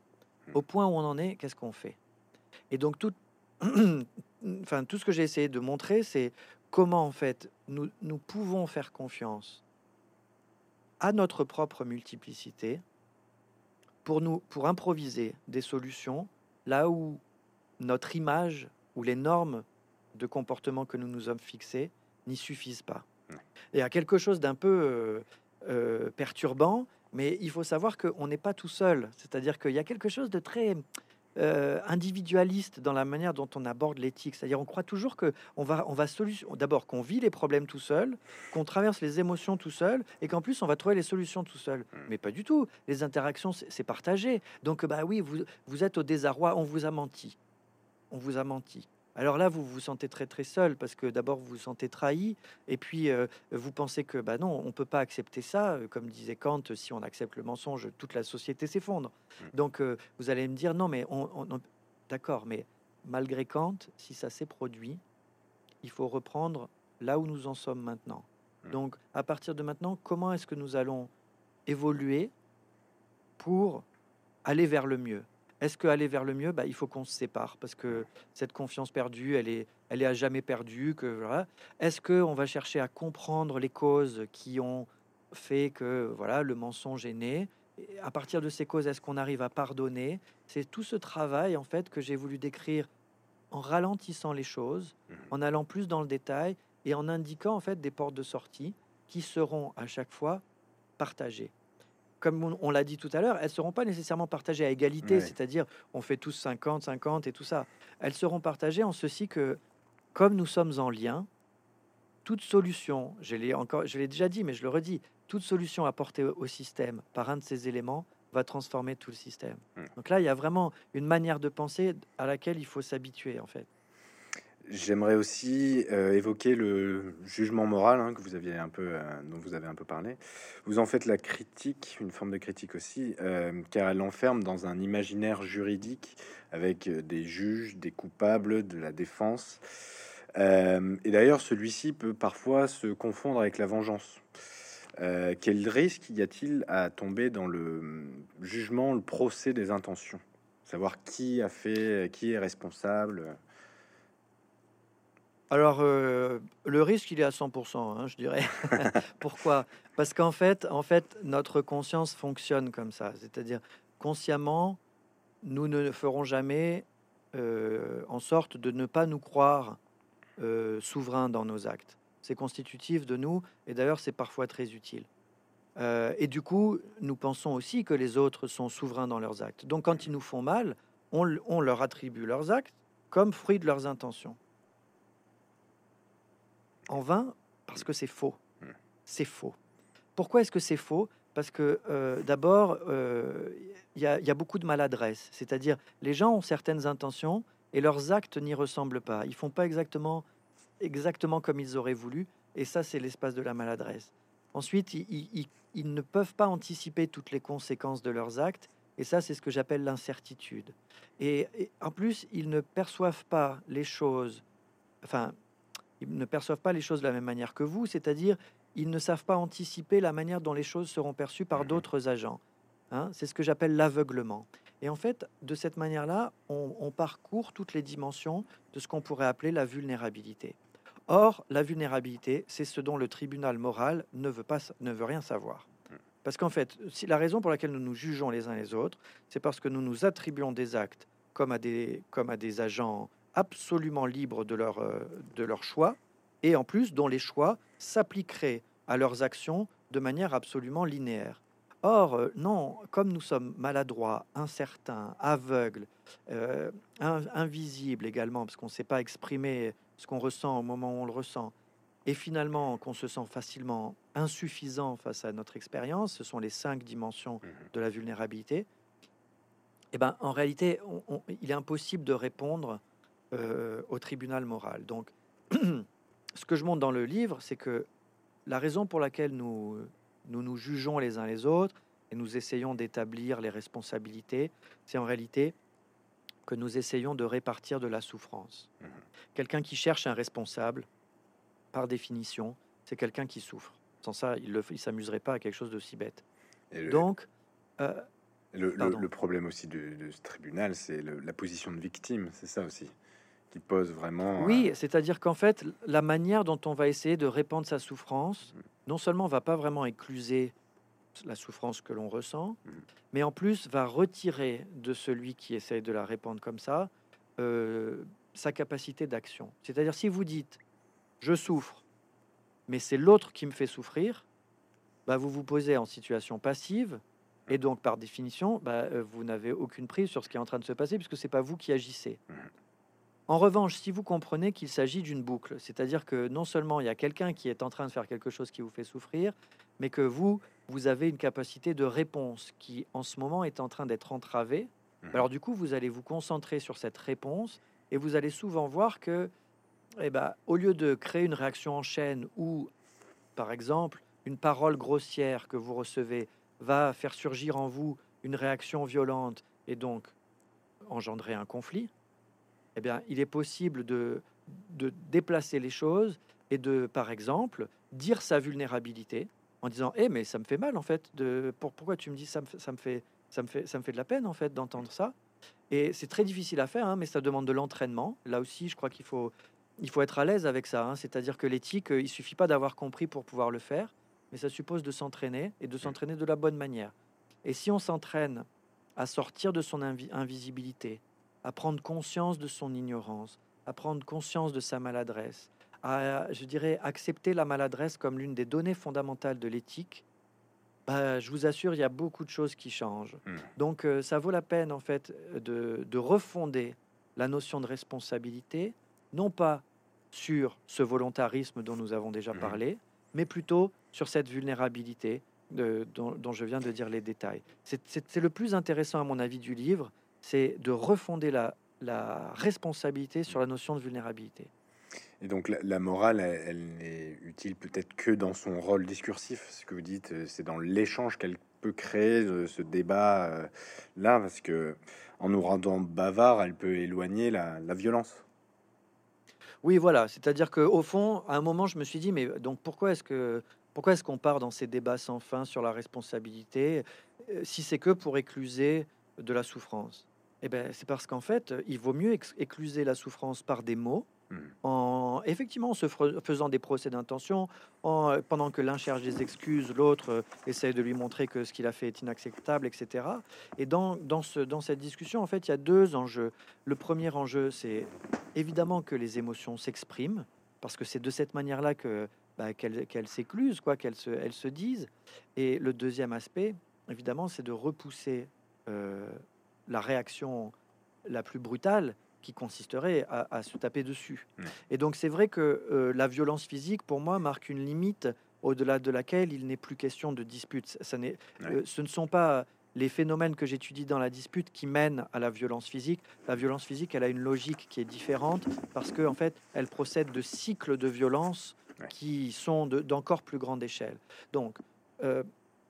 Au point où on en est, qu'est-ce qu'on fait? Et donc, tout, enfin, tout ce que j'ai essayé de montrer, c'est comment, en fait, nous, nous pouvons faire confiance à notre propre multiplicité pour nous pour improviser des solutions là où notre image ou les normes de comportement que nous nous sommes fixés n'y suffisent pas. Il y a quelque chose d'un peu euh, euh, perturbant, mais il faut savoir qu'on n'est pas tout seul. C'est-à-dire qu'il y a quelque chose de très euh, individualiste dans la manière dont on aborde l'éthique. C'est-à-dire, on croit toujours que on va, on va solution. D'abord, qu'on vit les problèmes tout seul, qu'on traverse les émotions tout seul, et qu'en plus, on va trouver les solutions tout seul. Hmm. Mais pas du tout. Les interactions, c'est partagé. Donc, bah oui, vous, vous êtes au désarroi. On vous a menti. On vous a menti. Alors là, vous vous sentez très très seul parce que d'abord vous vous sentez trahi et puis euh, vous pensez que bah non, on peut pas accepter ça. Comme disait Kant, si on accepte le mensonge, toute la société s'effondre. Mmh. Donc euh, vous allez me dire non, mais on, d'accord, mais malgré Kant, si ça s'est produit, il faut reprendre là où nous en sommes maintenant. Mmh. Donc à partir de maintenant, comment est-ce que nous allons évoluer pour aller vers le mieux? Est-ce qu'aller vers le mieux, bah, il faut qu'on se sépare parce que cette confiance perdue, elle est, elle est à jamais perdue. Que voilà. Est-ce qu'on va chercher à comprendre les causes qui ont fait que voilà le mensonge est né? Et À partir de ces causes, est-ce qu'on arrive à pardonner? C'est tout ce travail en fait que j'ai voulu décrire en ralentissant les choses, mmh. en allant plus dans le détail et en indiquant en fait des portes de sortie qui seront à chaque fois partagées comme on, l'a dit tout à l'heure, elles seront pas nécessairement partagées à égalité, c'est-à-dire on fait tous 50, 50 et tout ça. Elles seront partagées en ceci que, comme nous sommes en lien, toute solution, je l'ai encore, je l'ai déjà dit, mais je le redis, toute solution apportée au système par un de ces éléments va transformer tout le système. Hmm. Donc là, il y a vraiment une manière de penser à laquelle il faut s'habituer, en fait. J'aimerais aussi euh, évoquer le jugement moral hein, que vous aviez un peu, euh, dont vous avez un peu parlé. Vous en faites la critique, une forme de critique aussi, euh, car elle enferme dans un imaginaire juridique avec des juges, des coupables, de la défense. et d'ailleurs, celui-ci peut parfois se confondre avec la vengeance. quel risque y a-t-il à tomber dans le jugement, le procès des intentions? Savoir qui a fait, qui est responsable? Alors, euh, le risque, il est à 100%, hein, je dirais. Pourquoi? Parce qu'en fait, en fait, notre conscience fonctionne comme ça. C'est-à-dire, consciemment, nous ne ferons jamais euh, en sorte de ne pas nous croire euh, souverains dans nos actes. C'est constitutif de nous, et d'ailleurs, c'est parfois très utile. et du coup, nous pensons aussi que les autres sont souverains dans leurs actes. Donc, quand ils nous font mal, on leur attribue leurs actes comme fruit de leurs intentions en vain parce que c'est faux. Hmm. C'est faux. Pourquoi est-ce que c'est faux? Parce que euh, d'abord, euh, il y, a beaucoup de maladresse. C'est-à-dire, les gens ont certaines intentions et leurs actes n'y ressemblent pas. Ils font pas exactement, exactement comme ils auraient voulu. Et ça, c'est l'espace de la maladresse. Ensuite, ils, ne peuvent pas anticiper toutes les conséquences de leurs actes. Et ça, c'est ce que j'appelle l'incertitude. Et, et, en plus, ils ne perçoivent pas les choses. Enfin, ils ne perçoivent pas les choses de la même manière que vous, c'est-à-dire ils ne savent pas anticiper la manière dont les choses seront perçues par mhm. d'autres agents. Hein. C'est ce que j'appelle l'aveuglement. Et en fait, de cette manière-là, on, parcourt toutes les dimensions de ce qu'on pourrait appeler la vulnérabilité. Or, la vulnérabilité, c'est ce dont le tribunal moral ne veut, pas, ne veut rien savoir. Mhm. Parce qu'en fait, si la raison pour laquelle nous nous jugeons les uns les autres, c'est parce que nous nous attribuons des actes comme à des, comme à des agents absolument libres de leur, euh, de leur choix, et en plus dont les choix s'appliqueraient à leurs actions de manière absolument linéaire. Or, euh, non, comme nous sommes maladroits, incertains, aveugles, euh, invisibles également, parce qu'on ne sait pas exprimer ce qu'on ressent au moment où on le ressent, et finalement qu'on se sent facilement insuffisant face à notre expérience, ce sont les cinq dimensions mmh de la vulnérabilité, eh ben, en réalité, il est impossible de répondre euh, au tribunal moral. Donc, ce que je montre dans le livre, c'est que la raison pour laquelle nous, nous nous jugeons les uns les autres et nous essayons d'établir les responsabilités, c'est en réalité que nous essayons de répartir de la souffrance. Mmh quelqu'un qui cherche un responsable, par définition, c'est quelqu'un qui souffre. Sans ça, il ne s'amuserait pas à quelque chose de si bête. Donc, euh, le, problème aussi de, ce tribunal, c'est la position de victime, c'est ça aussi, qui pose vraiment. Oui, c'est-à-dire qu'en fait, la manière dont on va essayer de répandre sa souffrance, mmh. non seulement va pas vraiment écluser la souffrance que l'on ressent, mmh. mais en plus va retirer de celui qui essaye de la répandre comme ça euh, sa capacité d'action. C'est-à-dire si vous dites je souffre, mais c'est l'autre qui me fait souffrir, bah, vous vous posez en situation passive et donc par définition, bah, euh, vous n'avez aucune prise sur ce qui est en train de se passer puisque c'est pas vous qui agissez. Mmh. En revanche, si vous comprenez qu'il s'agit d'une boucle, c'est-à-dire que non seulement il y a quelqu'un qui est en train de faire quelque chose qui vous fait souffrir, mais que vous, vous avez une capacité de réponse qui en ce moment est en train d'être entravée, mmh. alors du coup, vous allez vous concentrer sur cette réponse et vous allez souvent voir que, eh ben, au lieu de créer une réaction en chaîne ou, par exemple, une parole grossière que vous recevez va faire surgir en vous une réaction violente et donc engendrer un conflit, eh bien, il est possible de, de déplacer les choses et de, par exemple, dire sa vulnérabilité en disant "Eh, mais ça me fait mal en fait. De pourquoi tu me dis ça me, ça me fait ça me fait ça me fait de la peine en fait d'entendre ça?" Et c'est très difficile à faire, hein, mais ça demande de l'entraînement. Là aussi, je crois qu'il faut, il faut être à l'aise avec ça. Hein. C'est-à-dire que l'éthique, il suffit pas d'avoir compris pour pouvoir le faire, mais ça suppose de s'entraîner et de s'entraîner de la bonne manière. Et si on s'entraîne à sortir de son invisibilité, à prendre conscience de son ignorance, à prendre conscience de sa maladresse, à, je dirais, accepter la maladresse comme l'une des données fondamentales de l'éthique, bah, je vous assure, il y a beaucoup de choses qui changent. Mmh. Donc, euh, ça vaut la peine, en fait, de, de, refonder la notion de responsabilité, non pas sur ce volontarisme dont nous avons déjà mmh. parlé, mais plutôt sur cette vulnérabilité de, dont, dont, je viens de dire les détails. C'est le plus intéressant, à mon avis, du livre, c'est de refonder la, la responsabilité sur la notion de vulnérabilité. Et donc la, morale, elle, n'est utile peut-être que dans son rôle discursif. Ce que vous dites, euh, c'est dans l'échange qu'elle peut créer euh, ce débat euh, là, parce que en nous rendant bavard, elle peut éloigner la, violence. Oui, voilà. C'est-à-dire que au fond, à un moment, je me suis dit, mais donc pourquoi est-ce que pourquoi est-ce qu'on part dans ces débats sans fin sur la responsabilité si c'est que pour écluser de la souffrance? Eh ben, c'est parce qu'en fait, il vaut mieux écluser la souffrance par des mots Mmh. En effectivement, se faisant des procès d'intention, euh, pendant que l'un cherche des excuses, l'autre euh, essaie de lui montrer que ce qu'il a fait est inacceptable, etc. Et dans, dans, ce, dans cette discussion, en fait, il y a deux enjeux. Le premier enjeu, c'est évidemment que les émotions s'expriment, parce que c'est de cette manière-là que bah, qu'elles s'éclusent, quoi, qu'elles se, elles se disent. Et le deuxième aspect, évidemment, c'est de repousser euh, la réaction la plus brutale qui consisterait à, se taper dessus. Mmh. Et donc c'est vrai que euh, la violence physique, pour moi, marque une limite au-delà de laquelle il n'est plus question de dispute. Ça n'est, euh, ce ne sont pas les phénomènes que j'étudie dans la dispute qui mènent à la violence physique. La violence physique, elle a une logique qui est différente parce que en fait, elle procède de cycles de violence qui sont d'encore plus grande échelle. Donc, euh,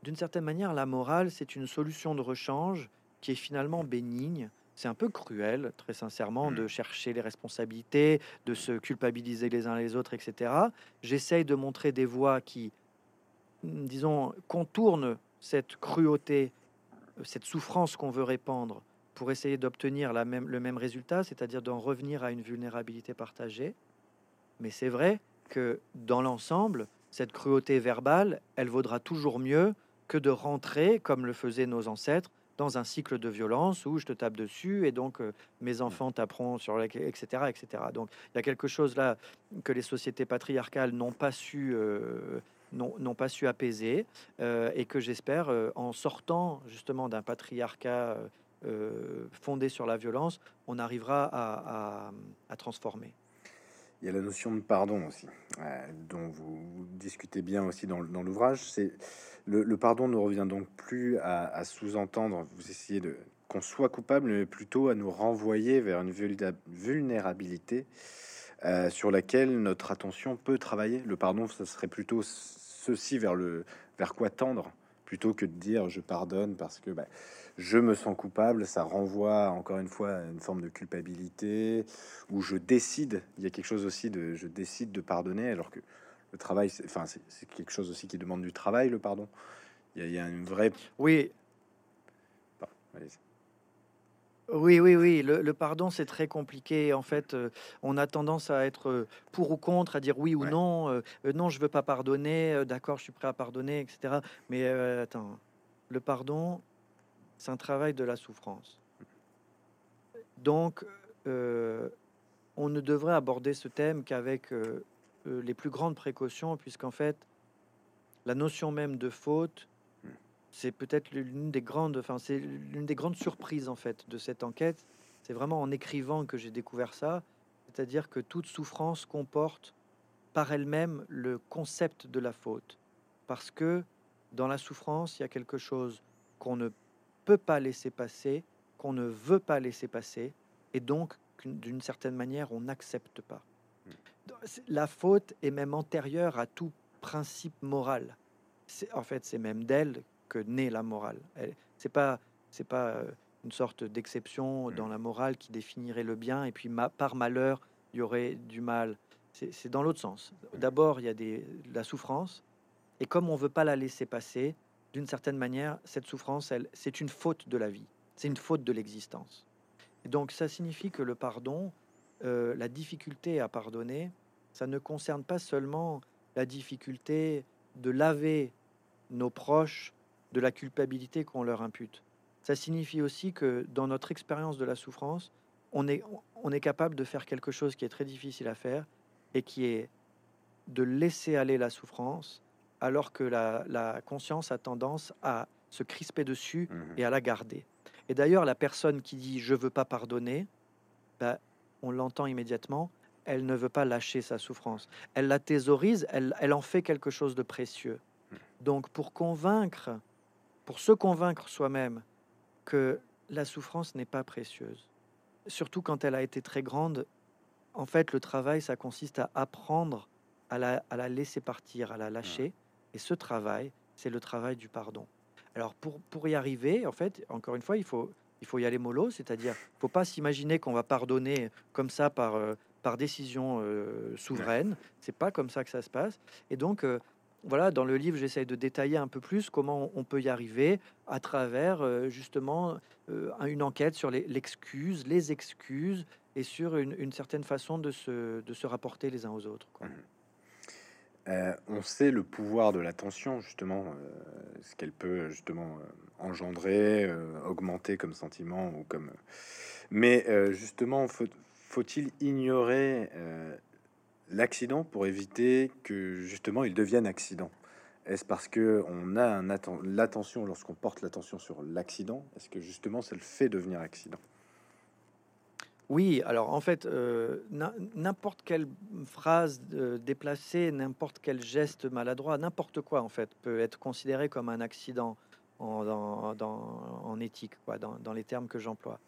d'une certaine manière, la morale, c'est une solution de rechange qui est finalement bénigne c'est un peu cruel, très sincèrement, de mmh. chercher les responsabilités, de se culpabiliser les uns les autres, etc. J'essaye de montrer des voies qui, mmh, disons, contournent cette cruauté, euh, cette souffrance qu'on veut répandre pour essayer d'obtenir même, le même résultat, c'est-à-dire d'en revenir à une vulnérabilité partagée. Mais c'est vrai que dans l'ensemble, cette cruauté verbale, elle vaudra toujours mieux que de rentrer, comme le faisaient nos ancêtres, dans un cycle de violence où je te tape dessus et donc euh, mes enfants taperont sur la, etc., etc. Donc il y a quelque chose là que les sociétés patriarcales n'ont pas su euh, n'ont pas su apaiser euh, et que j'espère en sortant justement d'un patriarcat fondé sur la violence, on arrivera à, transformer. Il y a la notion de pardon aussi, dont vous discutez bien aussi dans, dans l'ouvrage. C'est le, pardon ne revient donc plus à, sous-entendre, vous essayez de qu'on soit coupable, mais plutôt à nous renvoyer vers une vulnérabilité euh, sur laquelle notre attention peut travailler. Le pardon, ça serait plutôt ceci vers le vers quoi tendre plutôt que de dire je pardonne parce que bah, je me sens coupable, ça renvoie encore une fois à une forme de culpabilité, où je décide, il y a quelque chose aussi de je décide de pardonner, alors que le travail, c'est, enfin, c'est, quelque chose aussi qui demande du travail, le pardon. Il y a, une vraie... Oui. Oui, oui, oui. Le, pardon, c'est très compliqué. En fait, euh, on a tendance à être euh, pour ou contre, à dire oui ou non. Euh, non, je veux pas pardonner. D'accord, je suis prêt à pardonner, etc. Mais attends, le pardon, c'est un travail de la souffrance. Donc, on ne devrait aborder ce thème qu'avec les plus grandes précautions, puisqu'en fait, la notion même de faute c'est peut-être l'une des grandes, enfin c'est l'une des grandes surprises en fait de cette enquête. C'est vraiment en écrivant que j'ai découvert ça, c'est-à-dire que toute souffrance comporte par elle-même le concept de la faute, parce que dans la souffrance, il y a quelque chose qu'on ne peut pas laisser passer, qu'on ne veut pas laisser passer, et donc d'une certaine manière, on n'accepte pas. Mmh. La faute est même antérieure à tout principe moral. En fait, c'est même d'elle que naît la morale. C'est pas c'est pas euh, une sorte d'exception dans la morale qui définirait le bien et puis par malheur il y aurait du mal. C'est dans l'autre sens. D'abord il y a des, la souffrance et comme on veut pas la laisser passer, d'une certaine manière cette souffrance c'est une faute de la vie, c'est une faute de l'existence. Et donc ça signifie que le pardon, euh, la difficulté à pardonner, ça ne concerne pas seulement la difficulté de laver nos proches de la culpabilité qu'on leur impute. Ça signifie aussi que dans notre expérience de la souffrance, on est capable de faire quelque chose qui est très difficile à faire et qui est de laisser aller la souffrance alors que la, conscience a tendance à se crisper dessus mmh et à la garder. Et d'ailleurs, la personne qui dit je veux pas pardonner, bah, on l'entend immédiatement, elle ne veut pas lâcher sa souffrance. Elle la thésaurise, elle, elle en fait quelque chose de précieux. Mmh. Donc pour convaincre pour se convaincre soi-même que la souffrance n'est pas précieuse. Surtout quand elle a été très grande, en fait, le travail, ça consiste à apprendre à la, à la laisser partir, à la lâcher. Et ce travail, c'est le travail du pardon. Alors, pour, pour y arriver, en fait, encore une fois, il faut, il faut y aller mollo, c'est-à-dire, faut pas s'imaginer qu'on va pardonner comme ça par, euh, par décision euh, souveraine. C'est pas comme ça que ça se passe. Et donc, euh, voilà, dans le livre, j'essaie de détailler un peu plus comment on peut y arriver à travers euh, justement une enquête sur l'excuse, les, excuses et sur une, certaine façon de se, de se, rapporter les uns aux autres. Mmh. Euh, on sait le pouvoir de l'attention, justement, ce qu'elle peut justement engendrer, augmenter comme sentiment ou comme. Mais justement, faut-il ignorer l'accident pour éviter que justement il devienne accident? Est-ce parce que on a un l'attention lorsqu'on porte l'attention sur l'accident Est-ce que justement ça le fait devenir accident? Oui, alors en fait, euh, n'importe quelle phrase euh, déplacée, n'importe quel geste maladroit, n'importe quoi en fait peut être considéré comme un accident en, éthique, dans, les termes que j'emploie.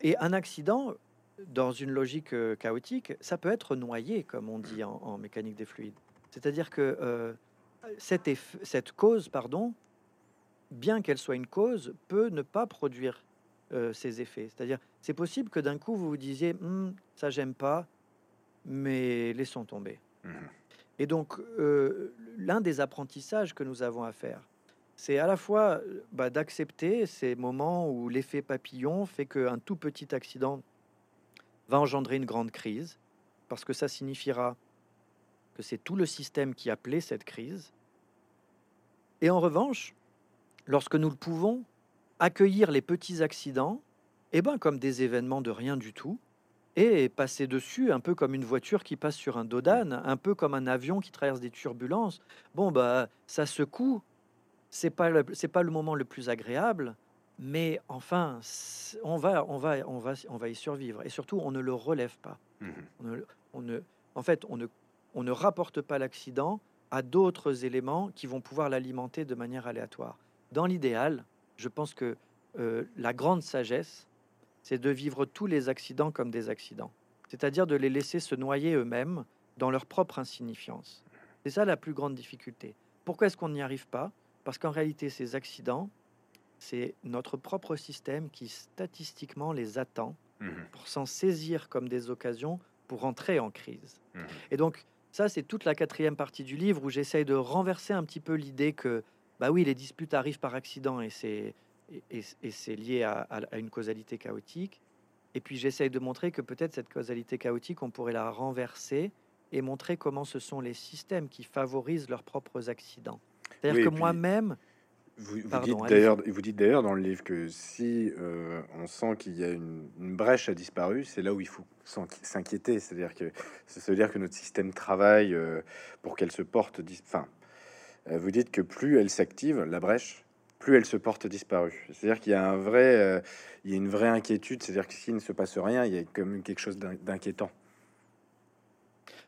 Et un accident, dans une logique euh, chaotique, ça peut être noyé, comme on dit en, mécanique des fluides. C'est-à-dire que cette, cette, cause, pardon, bien qu'elle soit une cause, peut ne pas produire euh, ses effets. C'est-à-dire, c'est possible que d'un coup vous vous disiez, hum, ça j'aime pas, mais laissons tomber. Mmh. Et donc, l'un des apprentissages que nous avons à faire, c'est à la fois bah, d'accepter ces moments où l'effet papillon fait qu'un tout petit accident va engendrer une grande crise, parce que ça signifiera que c'est tout le système qui appelait cette crise. Et en revanche, lorsque nous le pouvons, accueillir les petits accidents, eh ben, comme des événements de rien du tout, et passer dessus un peu comme une voiture qui passe sur un dos d'âne, un peu comme un avion qui traverse des turbulences. Bon, bah, ça secoue, c'est pas c'est pas le moment le plus agréable, mais enfin, on va, on, va, on, va, on va y survivre. Et surtout, on ne le relève pas. Mmh on ne, en fait, on ne, on ne rapporte pas l'accident à d'autres éléments qui vont pouvoir l'alimenter de manière aléatoire. Dans l'idéal, je pense que euh, la grande sagesse, c'est de vivre tous les accidents comme des accidents. C'est-à-dire de les laisser se noyer eux-mêmes dans leur propre insignifiance. C'est ça la plus grande difficulté. Pourquoi est-ce qu'on n'y arrive pas? Parce qu'en réalité, ces accidents, c'est notre propre système qui statistiquement les attend Mhm. pour s'en saisir comme des occasions pour entrer en crise. Mhm. Et donc, ça, c'est toute la quatrième partie du livre où j'essaye de renverser un petit peu l'idée que, bah oui, les disputes arrivent par accident et c'est et, c'est lié à, une causalité chaotique. Et puis j'essaye de montrer que peut-être cette causalité chaotique, on pourrait la renverser et montrer comment ce sont les systèmes qui favorisent leurs propres accidents. C'est-à-dire Oui, que moi-même, Vous, vous Pardon, dites d'ailleurs, vous dites d'ailleurs dans le livre que si euh, on sent qu'il y a une, une brèche a disparu, c'est là où il faut s'inquiéter. C'est-à-dire que ça veut dire que notre système travaille euh, pour qu'elle se porte. Enfin, vous dites que plus elle s'active, la brèche, plus elle se porte disparue. C'est-à-dire qu'il y a un vrai, euh, il y a une vraie inquiétude. C'est-à-dire que s'il ne se passe rien, il y a comme quelque chose d'in- d'inquiétant.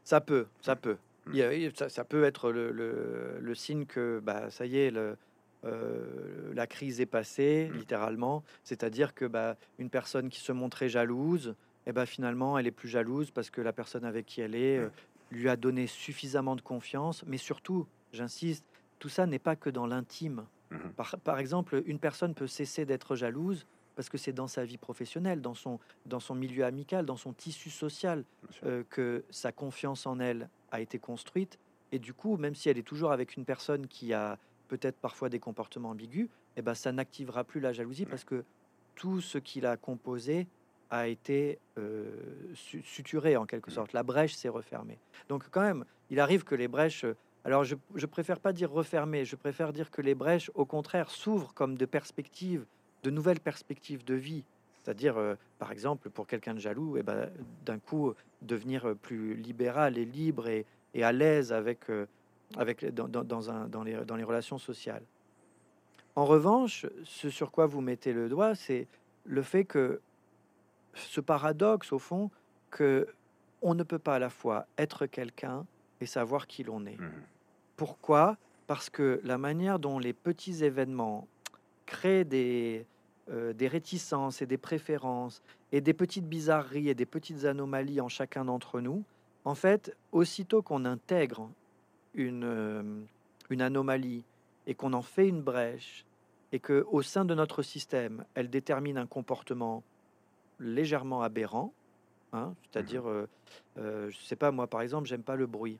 Ça peut, ça peut. Mm. Il y a- ça, ça peut être le, le- le signe que bah, ça y est, le, euh, la crise est passée, Mm. littéralement. C'est-à-dire que bah, une personne qui se montrait jalouse, et ben finalement, elle est plus jalouse parce que la personne avec qui elle est Mm. euh, lui a donné suffisamment de confiance. Mais surtout, j'insiste, tout ça n'est pas que dans l'intime. Mhm. Par, par exemple, une personne peut cesser d'être jalouse parce que c'est dans sa vie professionnelle, dans son, dans son milieu amical, dans son tissu social, euh, que sa confiance en elle a été construite. Et du coup, même si elle est toujours avec une personne qui a peut-être parfois des comportements ambigus, eh ben, ça n'activera plus la jalousie parce que tout ce qui l'a composé a été euh, su- suturé en quelque sorte. La brèche s'est refermée. Donc quand même, il arrive que les brèches... Alors je, préfère pas dire refermées, je préfère dire que les brèches, au contraire, s'ouvrent comme de perspectives, de nouvelles perspectives de vie. C'est-à-dire, euh, par exemple, pour quelqu'un de jaloux, eh ben, d'un coup, devenir plus libéral et libre et, et à l'aise avec, euh, avec dans, dans, les, dans les relations sociales. En revanche, ce sur quoi vous mettez le doigt, c'est le fait que ce paradoxe, au fond, que on ne peut pas à la fois être quelqu'un et savoir qui l'on est. Mhm. Pourquoi? Parce que la manière dont les petits événements créent des, euh, des réticences et des préférences et des petites bizarreries et des petites anomalies en chacun d'entre nous, en fait, aussitôt qu'on intègre une, euh, une anomalie et qu'on en fait une brèche et que au sein de notre système, elle détermine un comportement légèrement aberrant, hein, c'est-à-dire, euh, euh, je sais pas moi par exemple, j'aime pas le bruit.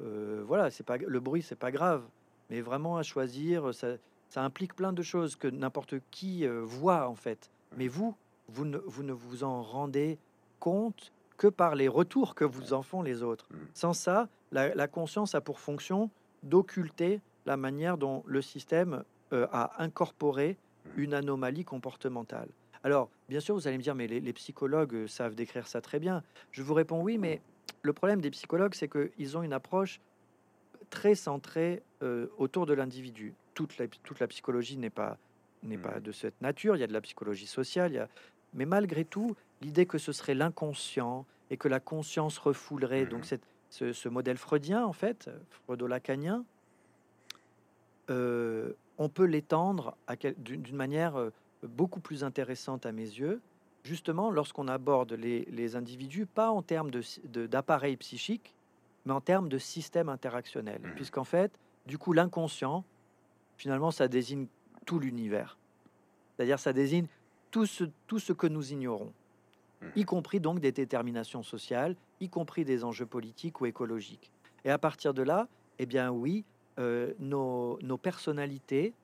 Euh, voilà, c'est pas le bruit, c'est pas grave, mais vraiment à choisir, ça, ça implique plein de choses que n'importe qui euh, voit en fait. Mais vous, vous ne, vous ne vous en rendez compte que par les retours que vous en font les autres. Mhm. Sans ça, la, la conscience a pour fonction d'occulter la manière dont le système euh, a incorporé une anomalie comportementale. Alors, bien sûr, vous allez me dire, mais les, les psychologues savent décrire ça très bien. Je vous réponds oui, mais le problème des psychologues, c'est qu'ils ont une approche très centrée euh, autour de l'individu. Toute la, toute la psychologie n'est pas, n'est pas de cette nature. Il y a de la psychologie sociale, il y a... mais malgré tout, l'idée que ce serait l'inconscient et que la conscience refoulerait, donc cette, ce, ce modèle freudien, en fait, freudo-lacanien, euh, on peut l'étendre à quel- d'une d'une manière euh, beaucoup plus intéressante à mes yeux, justement lorsqu'on aborde les, les individus, pas en termes de sy- de- d'appareil psychique, mais en termes de système interactionnel. Mhm. Puisqu'en fait, du coup, l'inconscient, finalement, ça désigne tout l'univers. C'est-à-dire, ça désigne tout ce, tout ce que nous ignorons, Mhm. y compris donc des déterminations sociales, y compris des enjeux politiques ou écologiques. Et à partir de là, eh bien oui, euh, nos, nos personnalités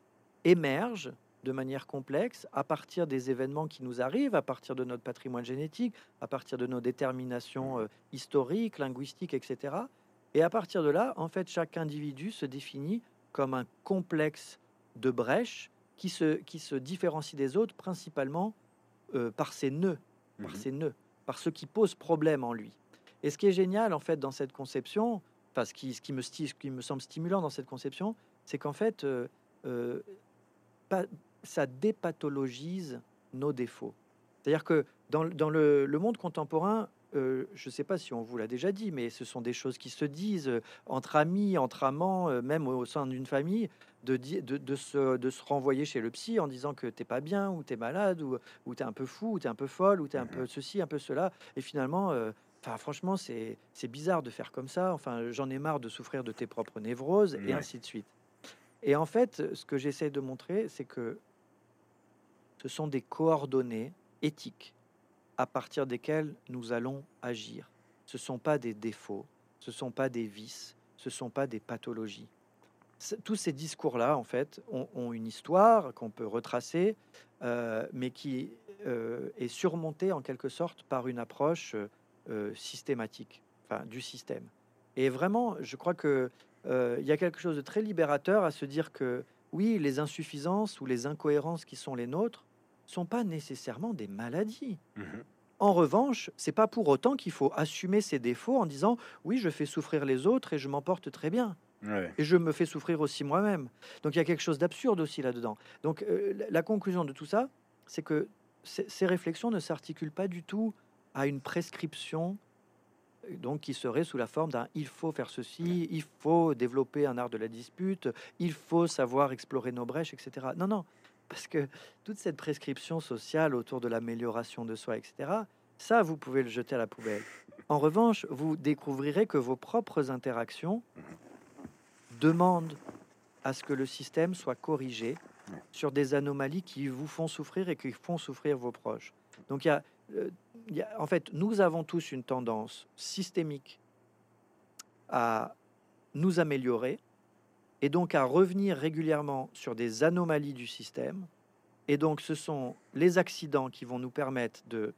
émergent de manière complexe à partir des événements qui nous arrivent, à partir de notre patrimoine génétique, à partir de nos déterminations euh, historiques, linguistiques, etc. Et à partir de là, en fait, chaque individu se définit comme un complexe de brèches qui se, qui se différencie des autres principalement euh, par ses nœuds, par Mhm. ses nœuds, par ce qui pose problème en lui. Et ce qui est génial, en fait, dans cette conception, enfin, ce qui, ce qui, me, ce qui me semble stimulant dans cette conception, c'est qu'en fait, euh, euh, pa- ça dépathologise nos défauts. C'est-à-dire que dans, le- dans le, le monde contemporain, euh, je ne sais pas si on vous l'a déjà dit, mais ce sont des choses qui se disent euh, entre amis, entre amants, euh, même au sein d'une famille, de, de, de se, de se renvoyer chez le psy en disant que t'es pas bien, ou t'es malade, ou, ou t'es un peu fou, ou t'es un peu folle, ou t'es un peu ceci, un peu cela. Et finalement, enfin, franchement, c'est bizarre de faire comme ça. Enfin, j'en ai marre de souffrir de tes propres névroses, et ainsi de suite. Et en fait, ce que j'essaie de montrer, c'est que ce sont des coordonnées éthiques à partir desquelles nous allons agir. Ce ne sont pas des défauts, ce ne sont pas des vices, ce ne sont pas des pathologies. Tous ces discours-là, en fait, ont, une histoire qu'on peut retracer, euh, mais qui euh, est surmontée en quelque sorte par une approche euh, systématique, enfin du système. Et vraiment, je crois que il y a quelque chose de très libérateur à se dire que oui, les insuffisances ou les incohérences qui sont les nôtres sont pas nécessairement des maladies. Mmh en revanche, c'est pas pour autant qu'il faut assumer ses défauts en disant oui, je fais souffrir les autres et je m'en porte très bien. Et je me fais souffrir aussi moi-même. Donc il y a quelque chose d'absurde aussi là-dedans. Donc euh, la conclusion de tout ça, c'est que ces réflexions ne s'articulent pas du tout à une prescription euh, donc qui serait sous la forme d'un il faut faire ceci, il faut développer un art de la dispute, il faut savoir explorer nos brèches, etc. Non, non, parce que toute cette prescription sociale autour de l'amélioration de soi, etc., ça, vous pouvez le jeter à la poubelle. En revanche, vous découvrirez que vos propres interactions demandent à ce que le système soit corrigé sur des anomalies qui vous font souffrir et qui font souffrir vos proches. Donc, il euh, y a, en fait, nous avons tous une tendance systémique à nous améliorer, et donc à revenir régulièrement sur des anomalies du système. Et donc ce sont les accidents qui vont nous permettre de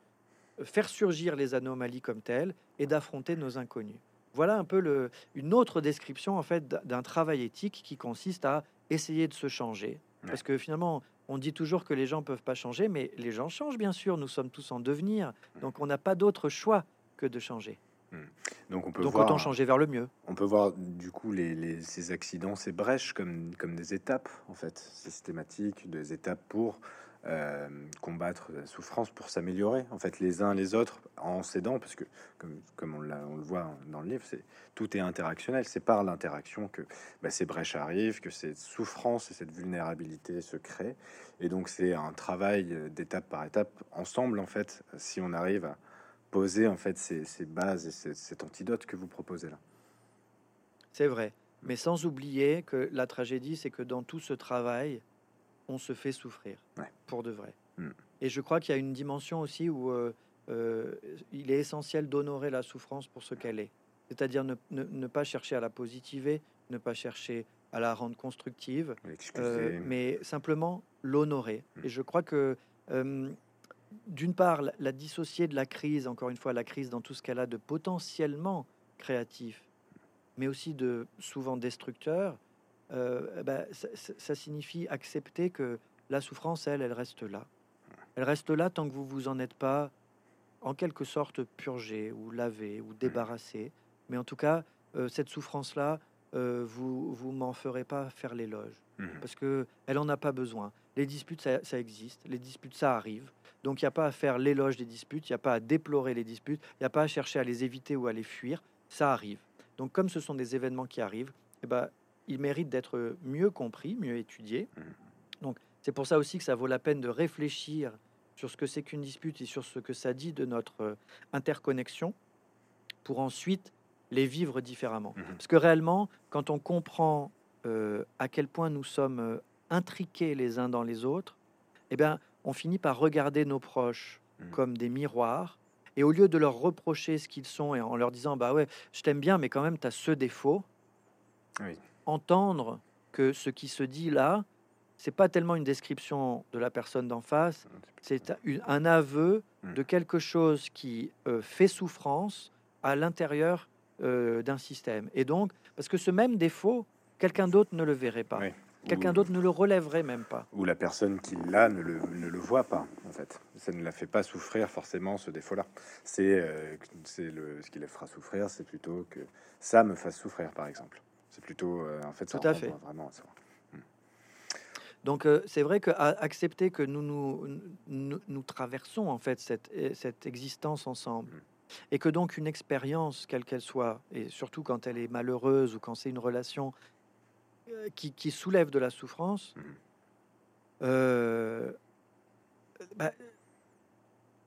faire surgir les anomalies comme telles et d'affronter nos inconnus. Voilà un peu le, une autre description en fait d'un travail éthique qui consiste à essayer de se changer. Parce que finalement, on dit toujours que les gens peuvent pas changer, mais les gens changent bien sûr. Nous sommes tous en devenir, donc on n'a pas d'autre choix que de changer. Hmm. Donc, on peut voir, autant changer vers le mieux. On peut voir du coup les, ces accidents, ces brèches comme, comme des étapes en fait systématiques, des étapes pour euh, combattre la souffrance, pour s'améliorer en fait les uns les autres en s'aidant parce que comme, comme on, on, le voit dans le livre, c'est tout est interactionnel. C'est par l'interaction que bah, ces brèches arrivent, que cette souffrance et cette vulnérabilité se créent. Et donc c'est un travail d'étape par étape ensemble en fait. Si on arrive à poser en fait ces, bases et cet antidote que vous proposez là. C'est vrai, mais sans oublier que la tragédie, c'est que dans tout ce travail, on se fait souffrir pour de vrai. Hmm. Et je crois qu'il y a une dimension aussi où euh, euh, il est essentiel d'honorer la souffrance pour ce qu'elle est. C'est-à-dire ne, pas chercher à la positiver, ne pas chercher à la rendre constructive, euh, mais simplement l'honorer. Hmm. Et je crois que d'une part, la, dissocier de la crise, encore une fois, la crise dans tout ce qu'elle a de potentiellement créatif, mais aussi de souvent destructeur, euh, eh ben, ça, signifie accepter que la souffrance, elle, elle reste là. Elle reste là tant que vous vous en êtes pas, en quelque sorte, purgé ou lavé ou débarrassé. Mais en tout cas, euh, cette souffrance-là, euh, vous vous m'en ferez pas faire l'éloge mmh. parce que elle en a pas besoin. Les disputes, ça, ça existe. Les disputes, ça arrive. Donc il n'y a pas à faire l'éloge des disputes, il n'y a pas à déplorer les disputes, il n'y a pas à chercher à les éviter ou à les fuir, ça arrive. Donc comme ce sont des événements qui arrivent, eh ben, ils méritent d'être mieux compris, mieux étudiés. Mmh. Donc c'est pour ça aussi que ça vaut la peine de réfléchir sur ce que c'est qu'une dispute et sur ce que ça dit de notre euh, interconnexion pour ensuite les vivre différemment. Mmh. Parce que réellement, quand on comprend euh, à quel point nous sommes euh, intriqués les uns dans les autres, eh bien, on finit par regarder nos proches mmh. comme des miroirs. Et au lieu de leur reprocher ce qu'ils sont et en leur disant bah ouais, je t'aime bien, mais quand même tu as ce défaut, entendre que ce qui se dit là, c'est pas tellement une description de la personne d'en face, c'est un aveu mmh. de quelque chose qui euh, fait souffrance à l'intérieur euh, d'un système. Et donc, parce que ce même défaut, quelqu'un d'autre ne le verrait pas. Quelqu'un d'autre ne le relèverait même pas. Ou la personne qui l'a ne le, ne le, voit pas, en fait. Ça ne la fait pas souffrir forcément ce défaut-là. C'est euh, le ce qui la fera souffrir, c'est plutôt que ça me fasse souffrir, par exemple. C'est plutôt, euh, en fait, ça Tout à fait. vraiment ça. Hmm. Donc euh, c'est vrai que accepter que nous nous, nous, nous, traversons en fait cette, cette existence ensemble hmm. Et que donc une expérience quelle qu'elle soit et surtout quand elle est malheureuse ou quand c'est une relation euh, qui, soulève de la souffrance, mmh. euh, bah,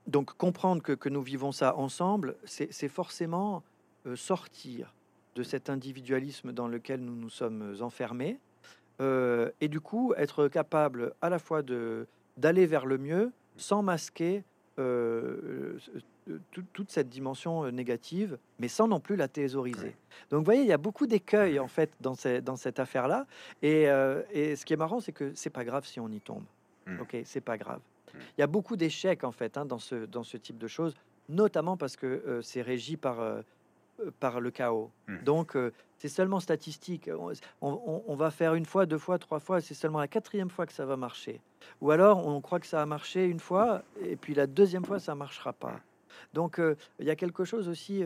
donc comprendre que, nous vivons ça ensemble, c'est forcément euh, sortir de cet individualisme dans lequel nous nous sommes enfermés, euh, et du coup être capable à la fois de d'aller vers le mieux sans masquer euh, euh, toute cette dimension négative, mais sans non plus la thésauriser. Donc, vous voyez, il y a beaucoup d'écueils en fait dans, dans cette affaire-là. Et, et, ce qui est marrant, c'est que c'est pas grave si on y tombe. Hmm. Ok, c'est pas grave. Hmm. Il y a beaucoup d'échecs en fait hein, dans, ce, dans ce type de choses, notamment parce que c'est régi par euh, par le chaos. Hmm. Donc, euh, c'est seulement statistique. On, va faire une fois, deux fois, trois fois, c'est seulement la quatrième fois que ça va marcher. Ou alors, on croit que ça a marché une fois, et puis la deuxième fois, ça marchera pas. Donc, euh, il y a quelque chose aussi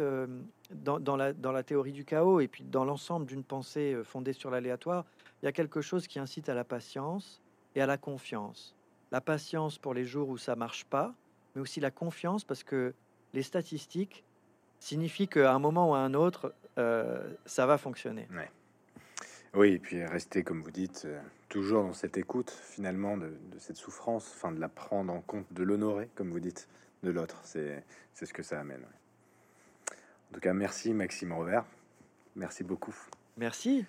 dans, la, dans la théorie du chaos, et puis dans l'ensemble d'une pensée fondée sur l'aléatoire, il y a quelque chose qui incite à la patience et à la confiance. La patience pour les jours où ça marche pas, mais aussi la confiance parce que les statistiques signifie qu'à un moment ou à un autre, euh, ça va fonctionner. Oui, et puis rester, comme vous dites, euh, toujours dans cette écoute, finalement, de, cette souffrance, enfin, de la prendre en compte, de l'honorer, comme vous dites, de l'autre. C'est ce que ça amène. En tout cas, merci Maxime Robert. Merci beaucoup. Merci.